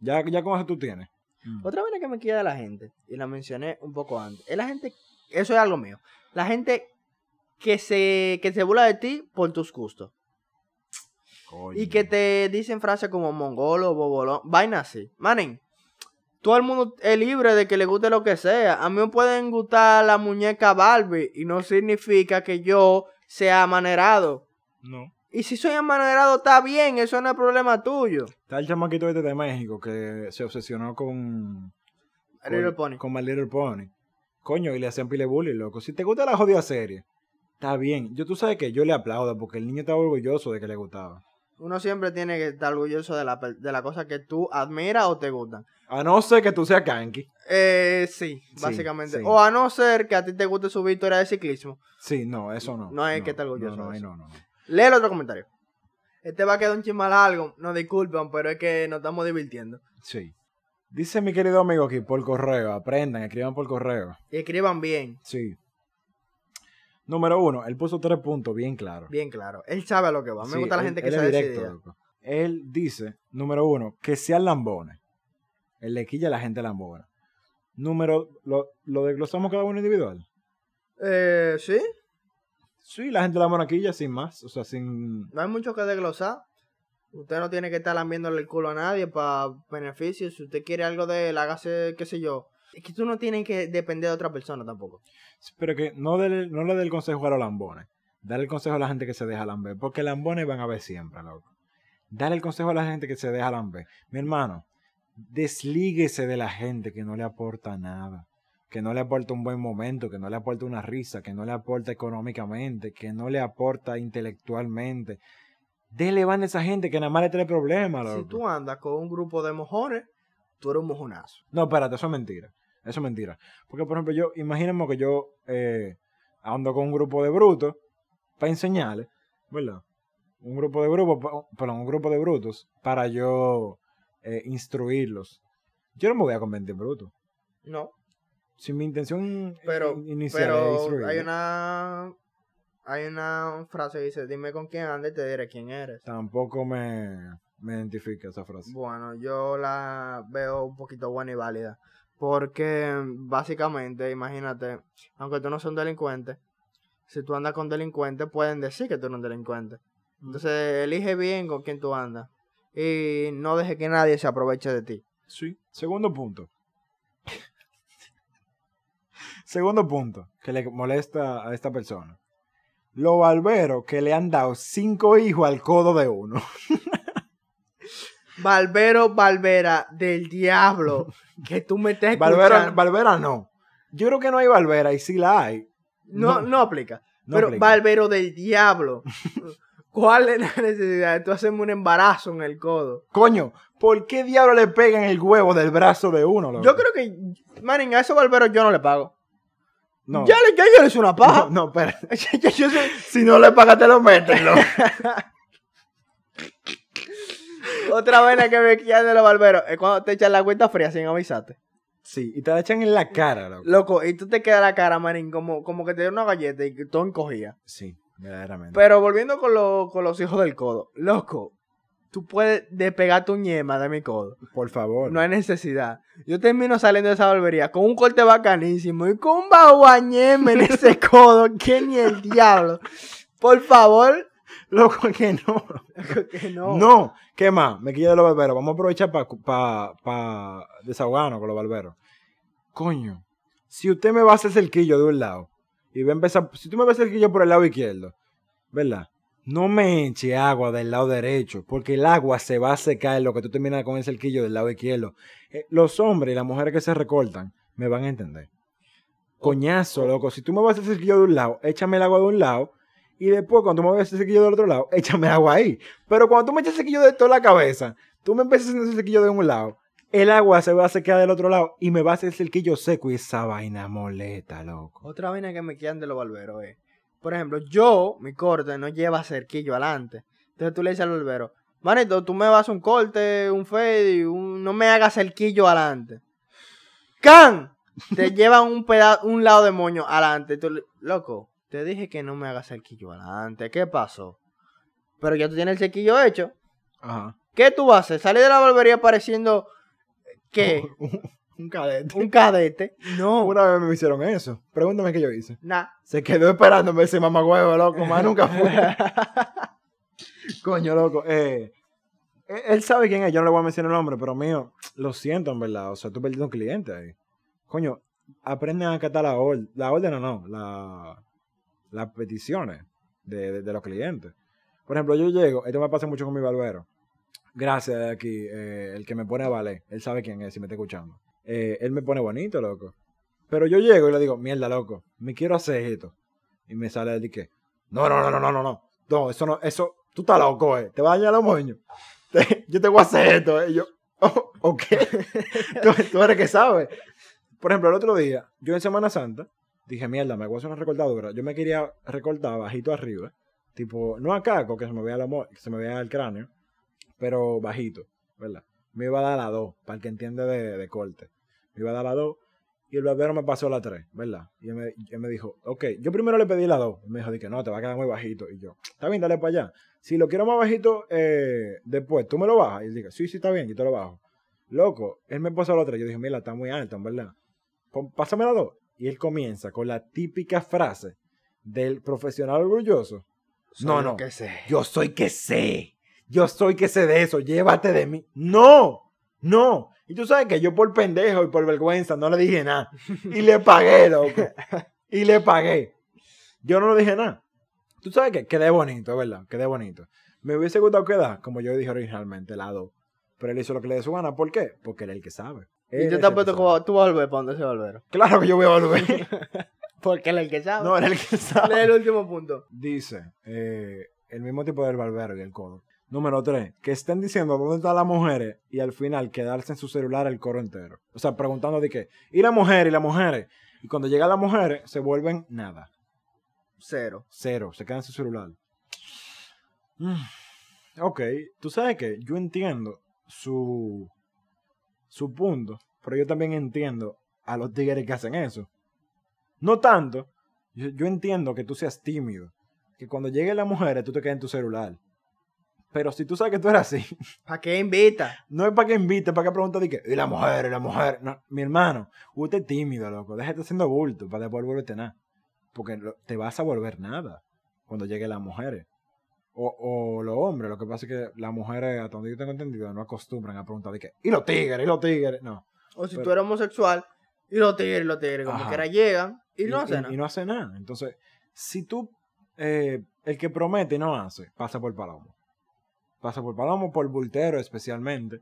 Ya, ya con eso tú tienes. Otra manera que me queda de la gente, y la mencioné un poco antes, es la gente, eso es algo mío, la gente que se, que se burla de ti por tus gustos. Coño. Y que te dicen frases como mongolo, bobolón, vaina así. Manen, todo el mundo es libre de que le guste lo que sea. A mí me pueden gustar la muñeca Barbie y no significa que yo sea amanerado. No. Y si soy amanerado, está bien, eso no es problema tuyo. Está el chamaquito este de México que se obsesionó con. A Little con- Pony. Con My Little Pony. Coño, y le hacían pile bully, loco. Si te gusta la jodida serie, está bien. Yo, tú sabes que yo le aplaudo porque el niño estaba orgulloso de que le gustaba. Uno siempre tiene que estar orgulloso de la, de la cosa que tú admiras o te gustan. A no ser que tú seas Kanki. Eh, sí, básicamente. sí. O a no ser que a ti te guste su victoria de ciclismo. Sí, no, eso no. No hay que estar orgulloso No, no, de eso. no, no, no. Lee el otro comentario. Este va a quedar un chismal algo. No disculpen, pero es que nos estamos divirtiendo. Sí. Dice mi querido amigo aquí por correo. Aprendan, escriban por correo. Y escriban bien, Sí. Número uno, él puso tres puntos bien claros. bien claro. Él sabe a lo que va. Me Sí, gusta la él- gente que él es directo, loco. Él dice, número uno, que sean lambones. Él le quilla a la gente lambona. Número, lo, lo desglosamos cada uno individual. Eh, sí, Sí, la gente lambona quilla sin más. O sea, sin. no hay mucho que desglosar. Usted no tiene que estar lambiéndole el culo a nadie para beneficios. Si usted quiere algo de él, hágase, qué sé yo. Es que tú no tienes que depender de otra persona tampoco. Pero que no, dele- no le dé el consejo a los lambones. Dale el consejo a la gente que se deja lamber. Porque lambones van a ver siempre, loco. Dale el consejo a la gente que se deja lamber. Mi hermano, deslíguese de la gente que no le aporta nada. Que no le aporta un buen momento, que no le aporta una risa, que no le aporta económicamente, que no le aporta intelectualmente. Dele van a esa gente que nada más le trae problemas, loco. Si tú andas con un grupo de mojones, tú eres un mojonazo. No, espérate, eso es mentira. Eso es mentira. Porque, por ejemplo, yo, imagínense que yo eh, ando con un grupo de brutos para enseñarles, ¿verdad? Un grupo de grupos, perdón, un grupo de brutos para yo eh, instruirlos. Yo no me voy a convertir en bruto. No, Si mi intención pero, in- inicial es pero instruirlos, hay una hay una frase que dice, dime con quién andas y te diré quién eres. tampoco me, me identifica esa frase. Bueno, yo la veo un poquito buena y válida. Porque básicamente, imagínate, aunque tú no seas un delincuente, si tú andas con delincuentes, pueden decir que tú eres un delincuente. Entonces, elige bien con quién tú andas. Y no deje que nadie se aproveche de ti. Sí. Segundo punto. Segundo punto que le molesta a esta persona. Los barberos que le han dado cinco hijos al codo de uno. Barbero, Barbera, del diablo, que tú me estás Barbera, no. Yo creo que no hay barbera y si la hay. no, no- no aplica. no Pero aplica. barbero del diablo. ¿Cuál es la necesidad de tú hacerme un embarazo en el codo? Coño, ¿por qué diablo le pegan el huevo del brazo de uno? loco? Yo creo que, manín, a esos barberos yo no le pago. No. Ya, le, ya yo le hice una paja. no, no, espera. Yo Si no le pagas, te lo meten. Otra vaina que me queda de los barberos es cuando te echan la cuenta fría sin avisarte. Sí, y te la echan en la cara, loco. Loco, y tú te quedas la cara, manín, como, como que te dieron una galleta y todo encogía. Sí, verdaderamente. Pero volviendo con, lo- con los hijos del codo. Loco, tú puedes despegar tu ñema de mi codo. Por favor. No hay necesidad. Yo termino saliendo de esa barbería con un corte bacanísimo y con un baguañeme en ese codo que ni el diablo. Por favor. Loco, que no. que no. No. ¿Qué más? Me quilla de los barberos. Vamos a aprovechar para pa, pa desahogarnos con los barberos. Coño, si usted me va a hacer cerquillo de un lado y va a empezar, si tú me vas a hacer cerquillo por el lado izquierdo, ¿verdad? No me eche agua del lado derecho, porque el agua se va a secar en lo que tú terminas con el cerquillo del lado izquierdo. Eh, los hombres y las mujeres que se recortan me van a entender. Coñazo, loco. Si tú me vas a hacer cerquillo de un lado, échame el agua de un lado. Y después, cuando tú me vas a hacer cerquillo del otro lado, échame el agua ahí. Pero cuando tú me echas cerquillo de toda la cabeza, tú me empiezas a hacer cerquillo de un lado, el agua se va a secar del otro lado y me va a hacer cerquillo seco y esa vaina molesta, loco. Otra vaina que me quedan de los barberos es, por ejemplo, yo, mi corte no lleva cerquillo adelante. Entonces tú le dices al barbero, manito, tú me vas un corte, un fade, un- no me hagas cerquillo adelante. ¡Can! Te llevan un peda un lado de moño adelante. Loco, te dije que no me hagas cerquillo adelante. ¿Qué pasó? Pero ya tú tienes el cerquillo hecho. Ajá. ¿Qué tú hacer? ¿Salir de la barbería pareciendo ¿qué? Un cadete. ¿Un cadete? No. Una vez me hicieron eso. Pregúntame qué yo hice. Nah. Se quedó esperándome ese mamagüevo, loco. Más nunca fue. Coño, loco. Eh, él él sabe quién es. Yo no le voy a mencionar el nombre, pero mío, lo siento en verdad. O sea, tú perdiste un cliente ahí. Coño, aprenden a acatar la orden. La orden o no, la, las peticiones. de, de- los clientes. Por ejemplo, yo llego, esto me pasa mucho con mi barbero. Gracias aquí, eh, el que me pone a valer, él sabe quién es, si me está escuchando. Eh, él me pone bonito, loco. Pero yo llego y le digo, mierda, loco, me quiero hacer esto. Y me sale y que, no, no, no, no, no, no, no, no, eso no, eso, tú estás loco, eh, te va a dañar los moños. Yo te voy a hacer esto, eh. Y yo, oh, ok, tú, tú eres que sabes. Por ejemplo, el otro día, yo en Semana Santa, dije, mierda, me voy a hacer una recortadura. Yo me quería recortar bajito arriba, tipo, no acá, que se me vea, se me vea el cráneo, pero bajito, ¿verdad? Me iba a dar la 2, para el que entiende de, corte. Me iba a dar la 2 y el barbero me pasó la 3, ¿verdad? Y él me, y dijo, ok, yo primero le pedí la 2. Me dijo, que no, te va a quedar muy bajito. Y yo, está bien, dale para allá. Si lo quiero más bajito, eh, después, ¿tú me lo bajas? Y él dice, sí, sí, está bien, yo te lo bajo. Loco, él me pasó la 3. Yo dije, mira, está muy alta, verdad. Pásame la 2. Y él comienza con la típica frase del profesional orgulloso. Soy No, no. que sé. Yo soy que sé. Yo soy que sé de eso. Llévate de mí. No, no. Y tú sabes que yo por pendejo y por vergüenza no le dije nada. Y le pagué, loco. Y le pagué. Yo no le dije nada. Tú sabes que quedé bonito, ¿verdad? Quedé bonito. Me hubiese gustado quedar, como yo dije originalmente, la 2. Pero él hizo lo que le dio su gana. ¿Por qué? Porque él es el que sabe. Y tú sabe. como, tú vas a volver para donde barbero. Claro que yo voy a volver. Porque él es el que sabe. no, él es el que sabe. Lee el último punto. Dice, eh, el mismo tipo del barbero y el codo. Número 3, que estén diciendo dónde están las mujeres y al final quedarse en su celular el coro entero. O sea, preguntando de qué. Y la mujer y las mujeres. Y cuando llegan las mujeres, se vuelven nada. Cero. Cero. Se quedan en su celular. Mm, Ok, tú sabes que yo entiendo su, su punto, pero yo también entiendo a los tigres que hacen eso. No tanto. Yo, yo entiendo que tú seas tímido. Que cuando lleguen las mujeres tú te quedes en tu celular. Pero si tú sabes que tú eres así, ¿Para qué invita? no es para que invite, para que pregunte de que, y la mujer, y la mujer. No, mi hermano, usted es tímido, loco. Déjate haciendo bulto para después volverte nada. Porque te vas a volver nada cuando lleguen las mujeres. O, o los hombres, lo que pasa es que las mujeres, hasta donde yo tengo entendido, no acostumbran a preguntar de que, y los tigres, y los tigres. No. O si Pero- tú eres homosexual, y los tigres, y los tigres, como quiera llegan y, no hacen nada. y no hace nada. Entonces, si tú, eh, el que promete y no hace, pasa por palomo. Pasa por palomo, por bultero especialmente.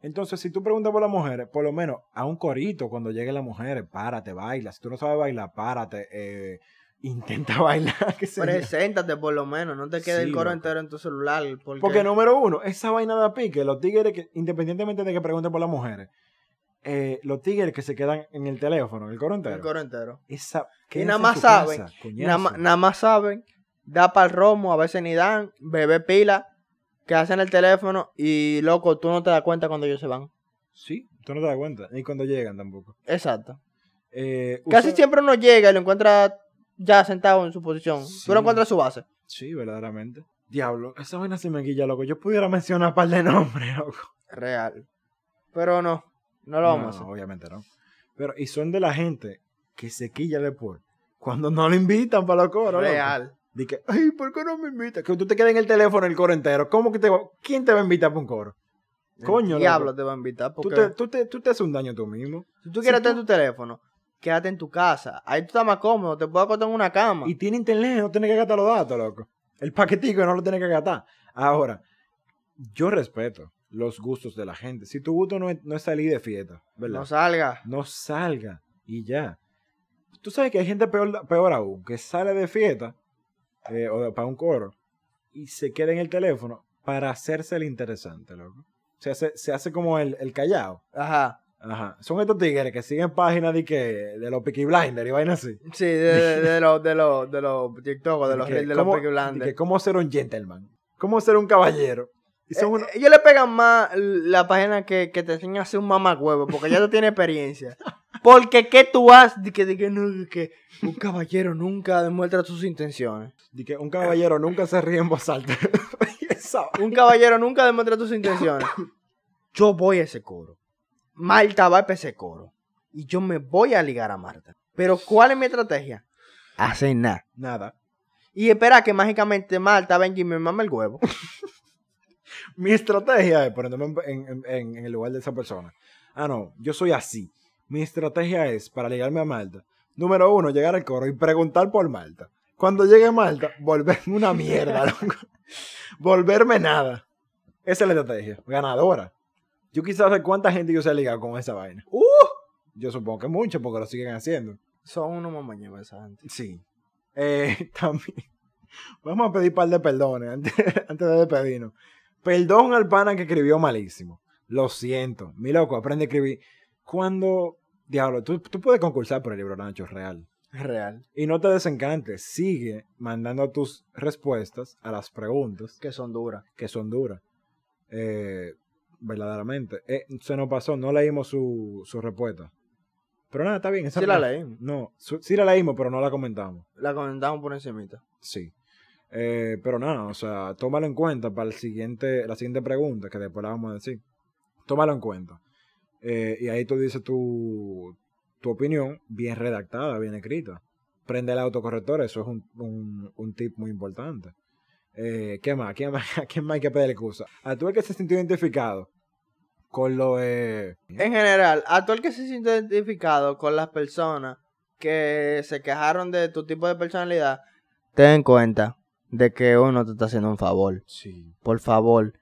Entonces, si tú preguntas por las mujeres, por lo menos a un corito cuando lleguen las mujeres, párate, baila. Si tú no sabes bailar, párate, eh, intenta bailar. yo. Preséntate por lo menos, no te quede Sí, el coro entero en tu celular. Porque, Porque número uno, esa vaina de pique, los tigres que, independientemente de que pregunten por las mujeres, eh, los tigres que se quedan en el teléfono, el coro entero, el coro entero. esa, Y nada más saben, casa, Nada, nada más saben, da para el romo, a veces ni dan, bebé pila, que hacen el teléfono y loco, tú no te das cuenta cuando ellos se van. Sí, tú no te das cuenta, ni cuando llegan tampoco. Exacto. Eh, Casi siempre uno llega y lo encuentra ya sentado en su posición. Sí. Tú lo encuentras en su base. Sí, verdaderamente. Diablo, esa vaina se me guilla, loco. Yo pudiera mencionar un par de nombres, loco. Real. Pero no, no lo vamos No, a hacer. obviamente no. Pero, y son de la gente que se quilla después. Cuando no le invitan para los coros, loco. Real. Di que, ay, ¿por qué no me invitas? Que tú te quedes en el teléfono el coro entero. ¿Cómo que te va- ¿Quién te va a invitar para un coro? Coño, El diablo loco. te va a invitar. Tú Porque te, tú, te, tú te haces un daño tú mismo. si tú quieres si tú- tener tu teléfono, quédate en tu casa. Ahí tú estás más cómodo, te puedes acostar en una cama. Y tiene internet, no tiene que gastar los datos, loco. El paquetico no lo tiene que gastar. Ahora, yo respeto los gustos de la gente. Si tu gusto no es, no es salir de fiesta, ¿verdad? no salga. no salga y ya. Tú sabes que hay gente peor, peor aún, que sale de fiesta eh, o de- para un coro y se queda en el teléfono para hacerse el interesante, loco. Se hace, se hace como el, el callado. Ajá. Ajá. Son estos tigres que siguen páginas de que de los Peaky Blinders y vainas así. Sí, de, de, los de los de los TikTok, de los que de los cómo- Peaky Blinders. que cómo ser un gentleman. Cómo ser un caballero. Y son Eh, unos- Ellos le pegan más la página que, que te enseña a ser un mamagüevo, porque ya tú tienes experiencia. Porque, ¿qué tú haces? De que, de que, no, de que un caballero nunca demuestra sus intenciones. de que un caballero nunca se ríe en voz alta. Un caballero nunca demuestra sus intenciones. Yo voy a ese coro. Marta va para ese coro. Y yo me voy a ligar a Marta. Pero, ¿cuál es mi estrategia? Hacer nada. Nada. Y espera que mágicamente Marta venga y me mame el huevo. Mi estrategia es ponerme en, en- en- en el lugar de esa persona. Ah, no, yo soy así. Mi estrategia es, para ligarme a Malta, número uno, llegar al coro y preguntar por Malta. Cuando llegue a Malta, volverme una mierda, loco. volverme nada. Esa es la estrategia. Ganadora. Yo quisiera saber cuánta gente yo se ha ligado con esa vaina. ¡Uh! Yo supongo que mucho porque lo siguen haciendo. Son unos mamaños esa gente. Sí. Eh, también. Vamos a pedir un par de perdones antes, antes de despedirnos. Perdón al pana que escribió malísimo. Lo siento. Mi loco, aprende a escribir. Cuando. Diablo, tú, tú puedes concursar por el libro Nacho Real. Real. Y no te desencantes. Sigue mandando tus respuestas a las preguntas Que son duras. que son duras. Eh, verdaderamente. Eh, se nos pasó, no leímos su, su respuesta. Pero nada, está bien. esa Sí la leímos. No, su- sí la leímos, pero no la comentamos. La comentamos por encimita. Sí. Eh, pero nada, o sea, tómalo en cuenta para el siguiente, la siguiente pregunta, que después la vamos a decir. Tómalo en cuenta. Eh, y ahí tú dices tu, tu opinión bien redactada, bien escrita. Prende el autocorrector, eso es un, un, un tip muy importante. Eh, ¿Qué más? ¿A quién más, a quién más hay que pedir excusa? A tú el que se sintió identificado con lo de... En general, a todo el que se siente identificado con las personas que se quejaron de tu tipo de personalidad, ten en cuenta de que uno te está haciendo un favor. Sí. Por favor,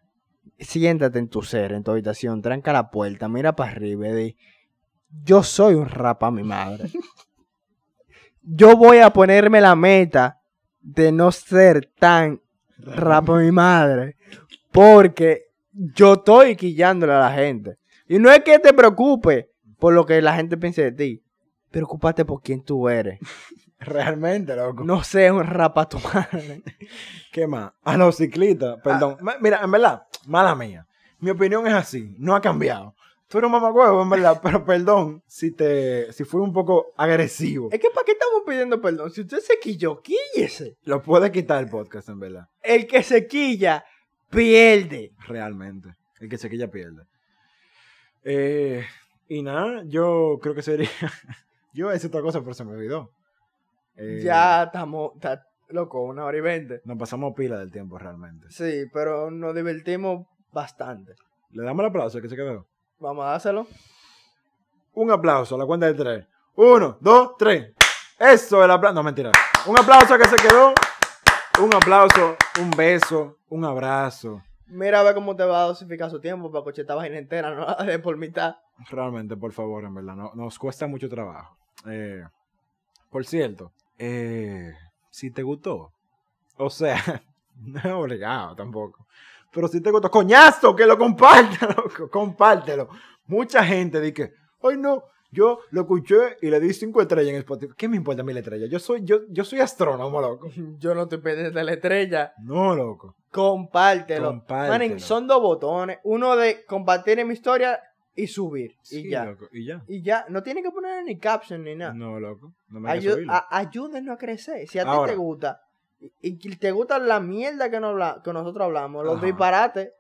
siéntate en tu ser, en tu habitación, tranca la puerta, mira para arriba y di, yo soy un rapa mi madre. yo voy a ponerme la meta de no ser tan rapa mi madre, porque yo estoy quillándole a la gente. Y no es que te preocupes por lo que la gente piense de ti, preocúpate por quién tú eres. Realmente, loco. No seas un rapa tu madre. ¿Qué más? A los ciclistas, perdón. Ma- Mira, en verdad, mala mía. Mi opinión es así, no ha cambiado. Tú eres un mamacuevo, en verdad, pero perdón si te si fui un poco agresivo. Es que ¿para qué estamos pidiendo perdón? Si usted se quilló, quíllese. Lo puede quitar el podcast, en verdad. El que se quilla, pierde. Realmente. El que se quilla pierde. Eh, y nada, yo creo que sería. yo decir otra cosa, pero se me olvidó. Eh, Ya estamos, está, loco, una hora y veinte. Nos pasamos pila del tiempo realmente. Sí, pero nos divertimos bastante. Le damos el aplauso que se quedó. Vamos a dárselo. Un aplauso a la cuenta de tres. Uno, dos, tres. Eso es el aplauso. No, mentira. Un aplauso que se quedó. Un aplauso, un beso, un abrazo. Mira a ver cómo te va a dosificar su tiempo para coche esta vaina entera, no de por mitad. Realmente, por favor, en verdad. no- nos cuesta mucho trabajo. Eh, por cierto, eh, si te gustó, o sea, no es obligado tampoco. Pero si te gustó, coñazo, que lo comparta, loco, compártelo. Mucha gente dice, ay no, yo lo escuché y le di cinco estrellas en Spotify. ¿Qué me importa mil estrellas? Yo soy, yo, yo soy astrónomo, loco. Yo no estoy pendiente de la estrella. No, loco. Compártelo. Compártelo. Son dos botones. Uno de compartir en mi historia y subir. Sí, y ya. loco. Y ya. Y ya. No tiene que poner ni caption ni nada. No, loco. No me hagas Ayu- subirlo. a- ayúdenos a crecer. Si a ti te gusta y, te gusta la mierda que, nos habla- que nosotros hablamos, los Ajá. disparates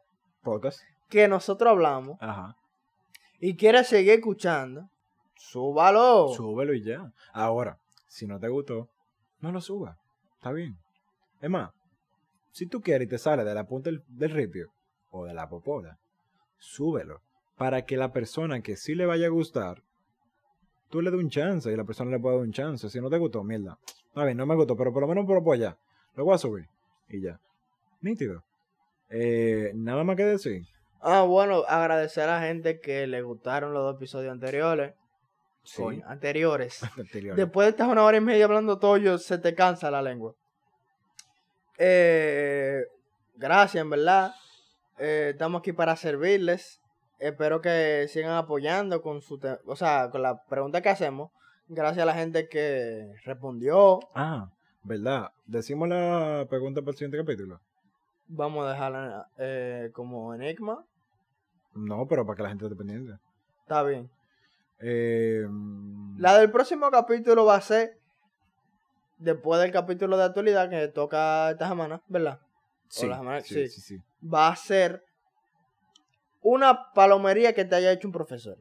Podcast. que nosotros hablamos, Ajá. y quieres seguir escuchando, súbalo. Súbelo y ya. Ahora, si no te gustó, no lo subas. Está bien. Es más, si tú quieres y te sale de la punta del, del ripio o de la popola, súbelo. Para que la persona que sí le vaya a gustar, tú le des un chance y la persona le pueda dar un chance. Si no te gustó, mierda. A ver, no me gustó, pero por lo menos por apoyar. Lo voy a subir. Y ya. Nítido. Eh, nada más que decir. Ah, bueno, agradecer a la gente que le gustaron los dos episodios anteriores. Sí. Coño, anteriores. Anterior. Después de estar una hora y media hablando todo, se te cansa la lengua. Eh, gracias, en verdad. Eh, estamos aquí para servirles. Espero que sigan apoyando con su, o sea, con la pregunta que hacemos. Gracias a la gente que respondió. Ah, ¿verdad? Decimos la pregunta para el siguiente capítulo. Vamos a dejarla eh, como enigma. No, pero para que la gente esté pendiente. Está bien. Eh, La del próximo capítulo va a ser después del capítulo de actualidad que toca esta semana, ¿verdad? sí, la semana- sí. sí, sí. Va a ser una palomería que te haya hecho un profesor.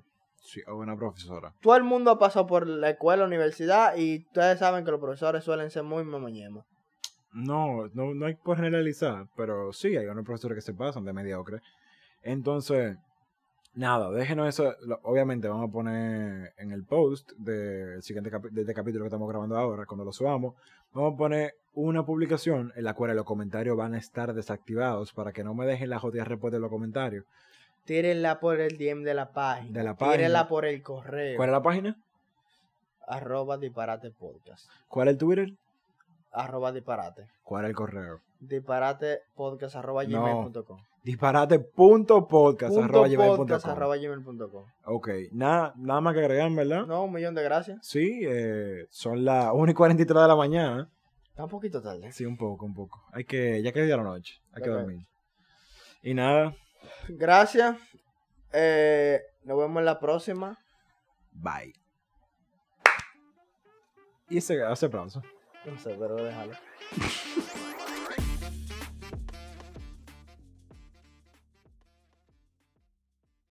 Sí, o una profesora. Todo el mundo ha pasado por la escuela, universidad y ustedes saben que los profesores suelen ser muy mamañemas. No, no, no hay por generalizar, pero sí, hay unos profesores que se pasan de mediocre. Entonces, nada, déjenos eso. obviamente vamos a poner en el post del siguiente de este capítulo que estamos grabando ahora, cuando lo subamos, vamos a poner una publicación en la cual los comentarios van a estar desactivados para que no me dejen la jodida respuesta de los comentarios. Tírenla por el DM de la página. De la Tírenla página. por el correo. ¿Cuál es la página? Arroba disparate podcast. ¿Cuál es el Twitter? Arroba disparate. ¿Cuál es el correo? Disparate podcast arroba No. gmail.com. Disparate.podcast arroba gmail.com. Ok, nada, nada más que agregar, ¿verdad? No, un millón de gracias. Sí, eh, son las 1 y 43 de la mañana. Está un poquito tarde. Sí, un poco, un poco. Hay que, ya que es de la noche, hay que dormir. Y nada, Gracias. Eh, nos vemos en la próxima. bye. Y ese, ese aplauso. No sé, pero déjalo.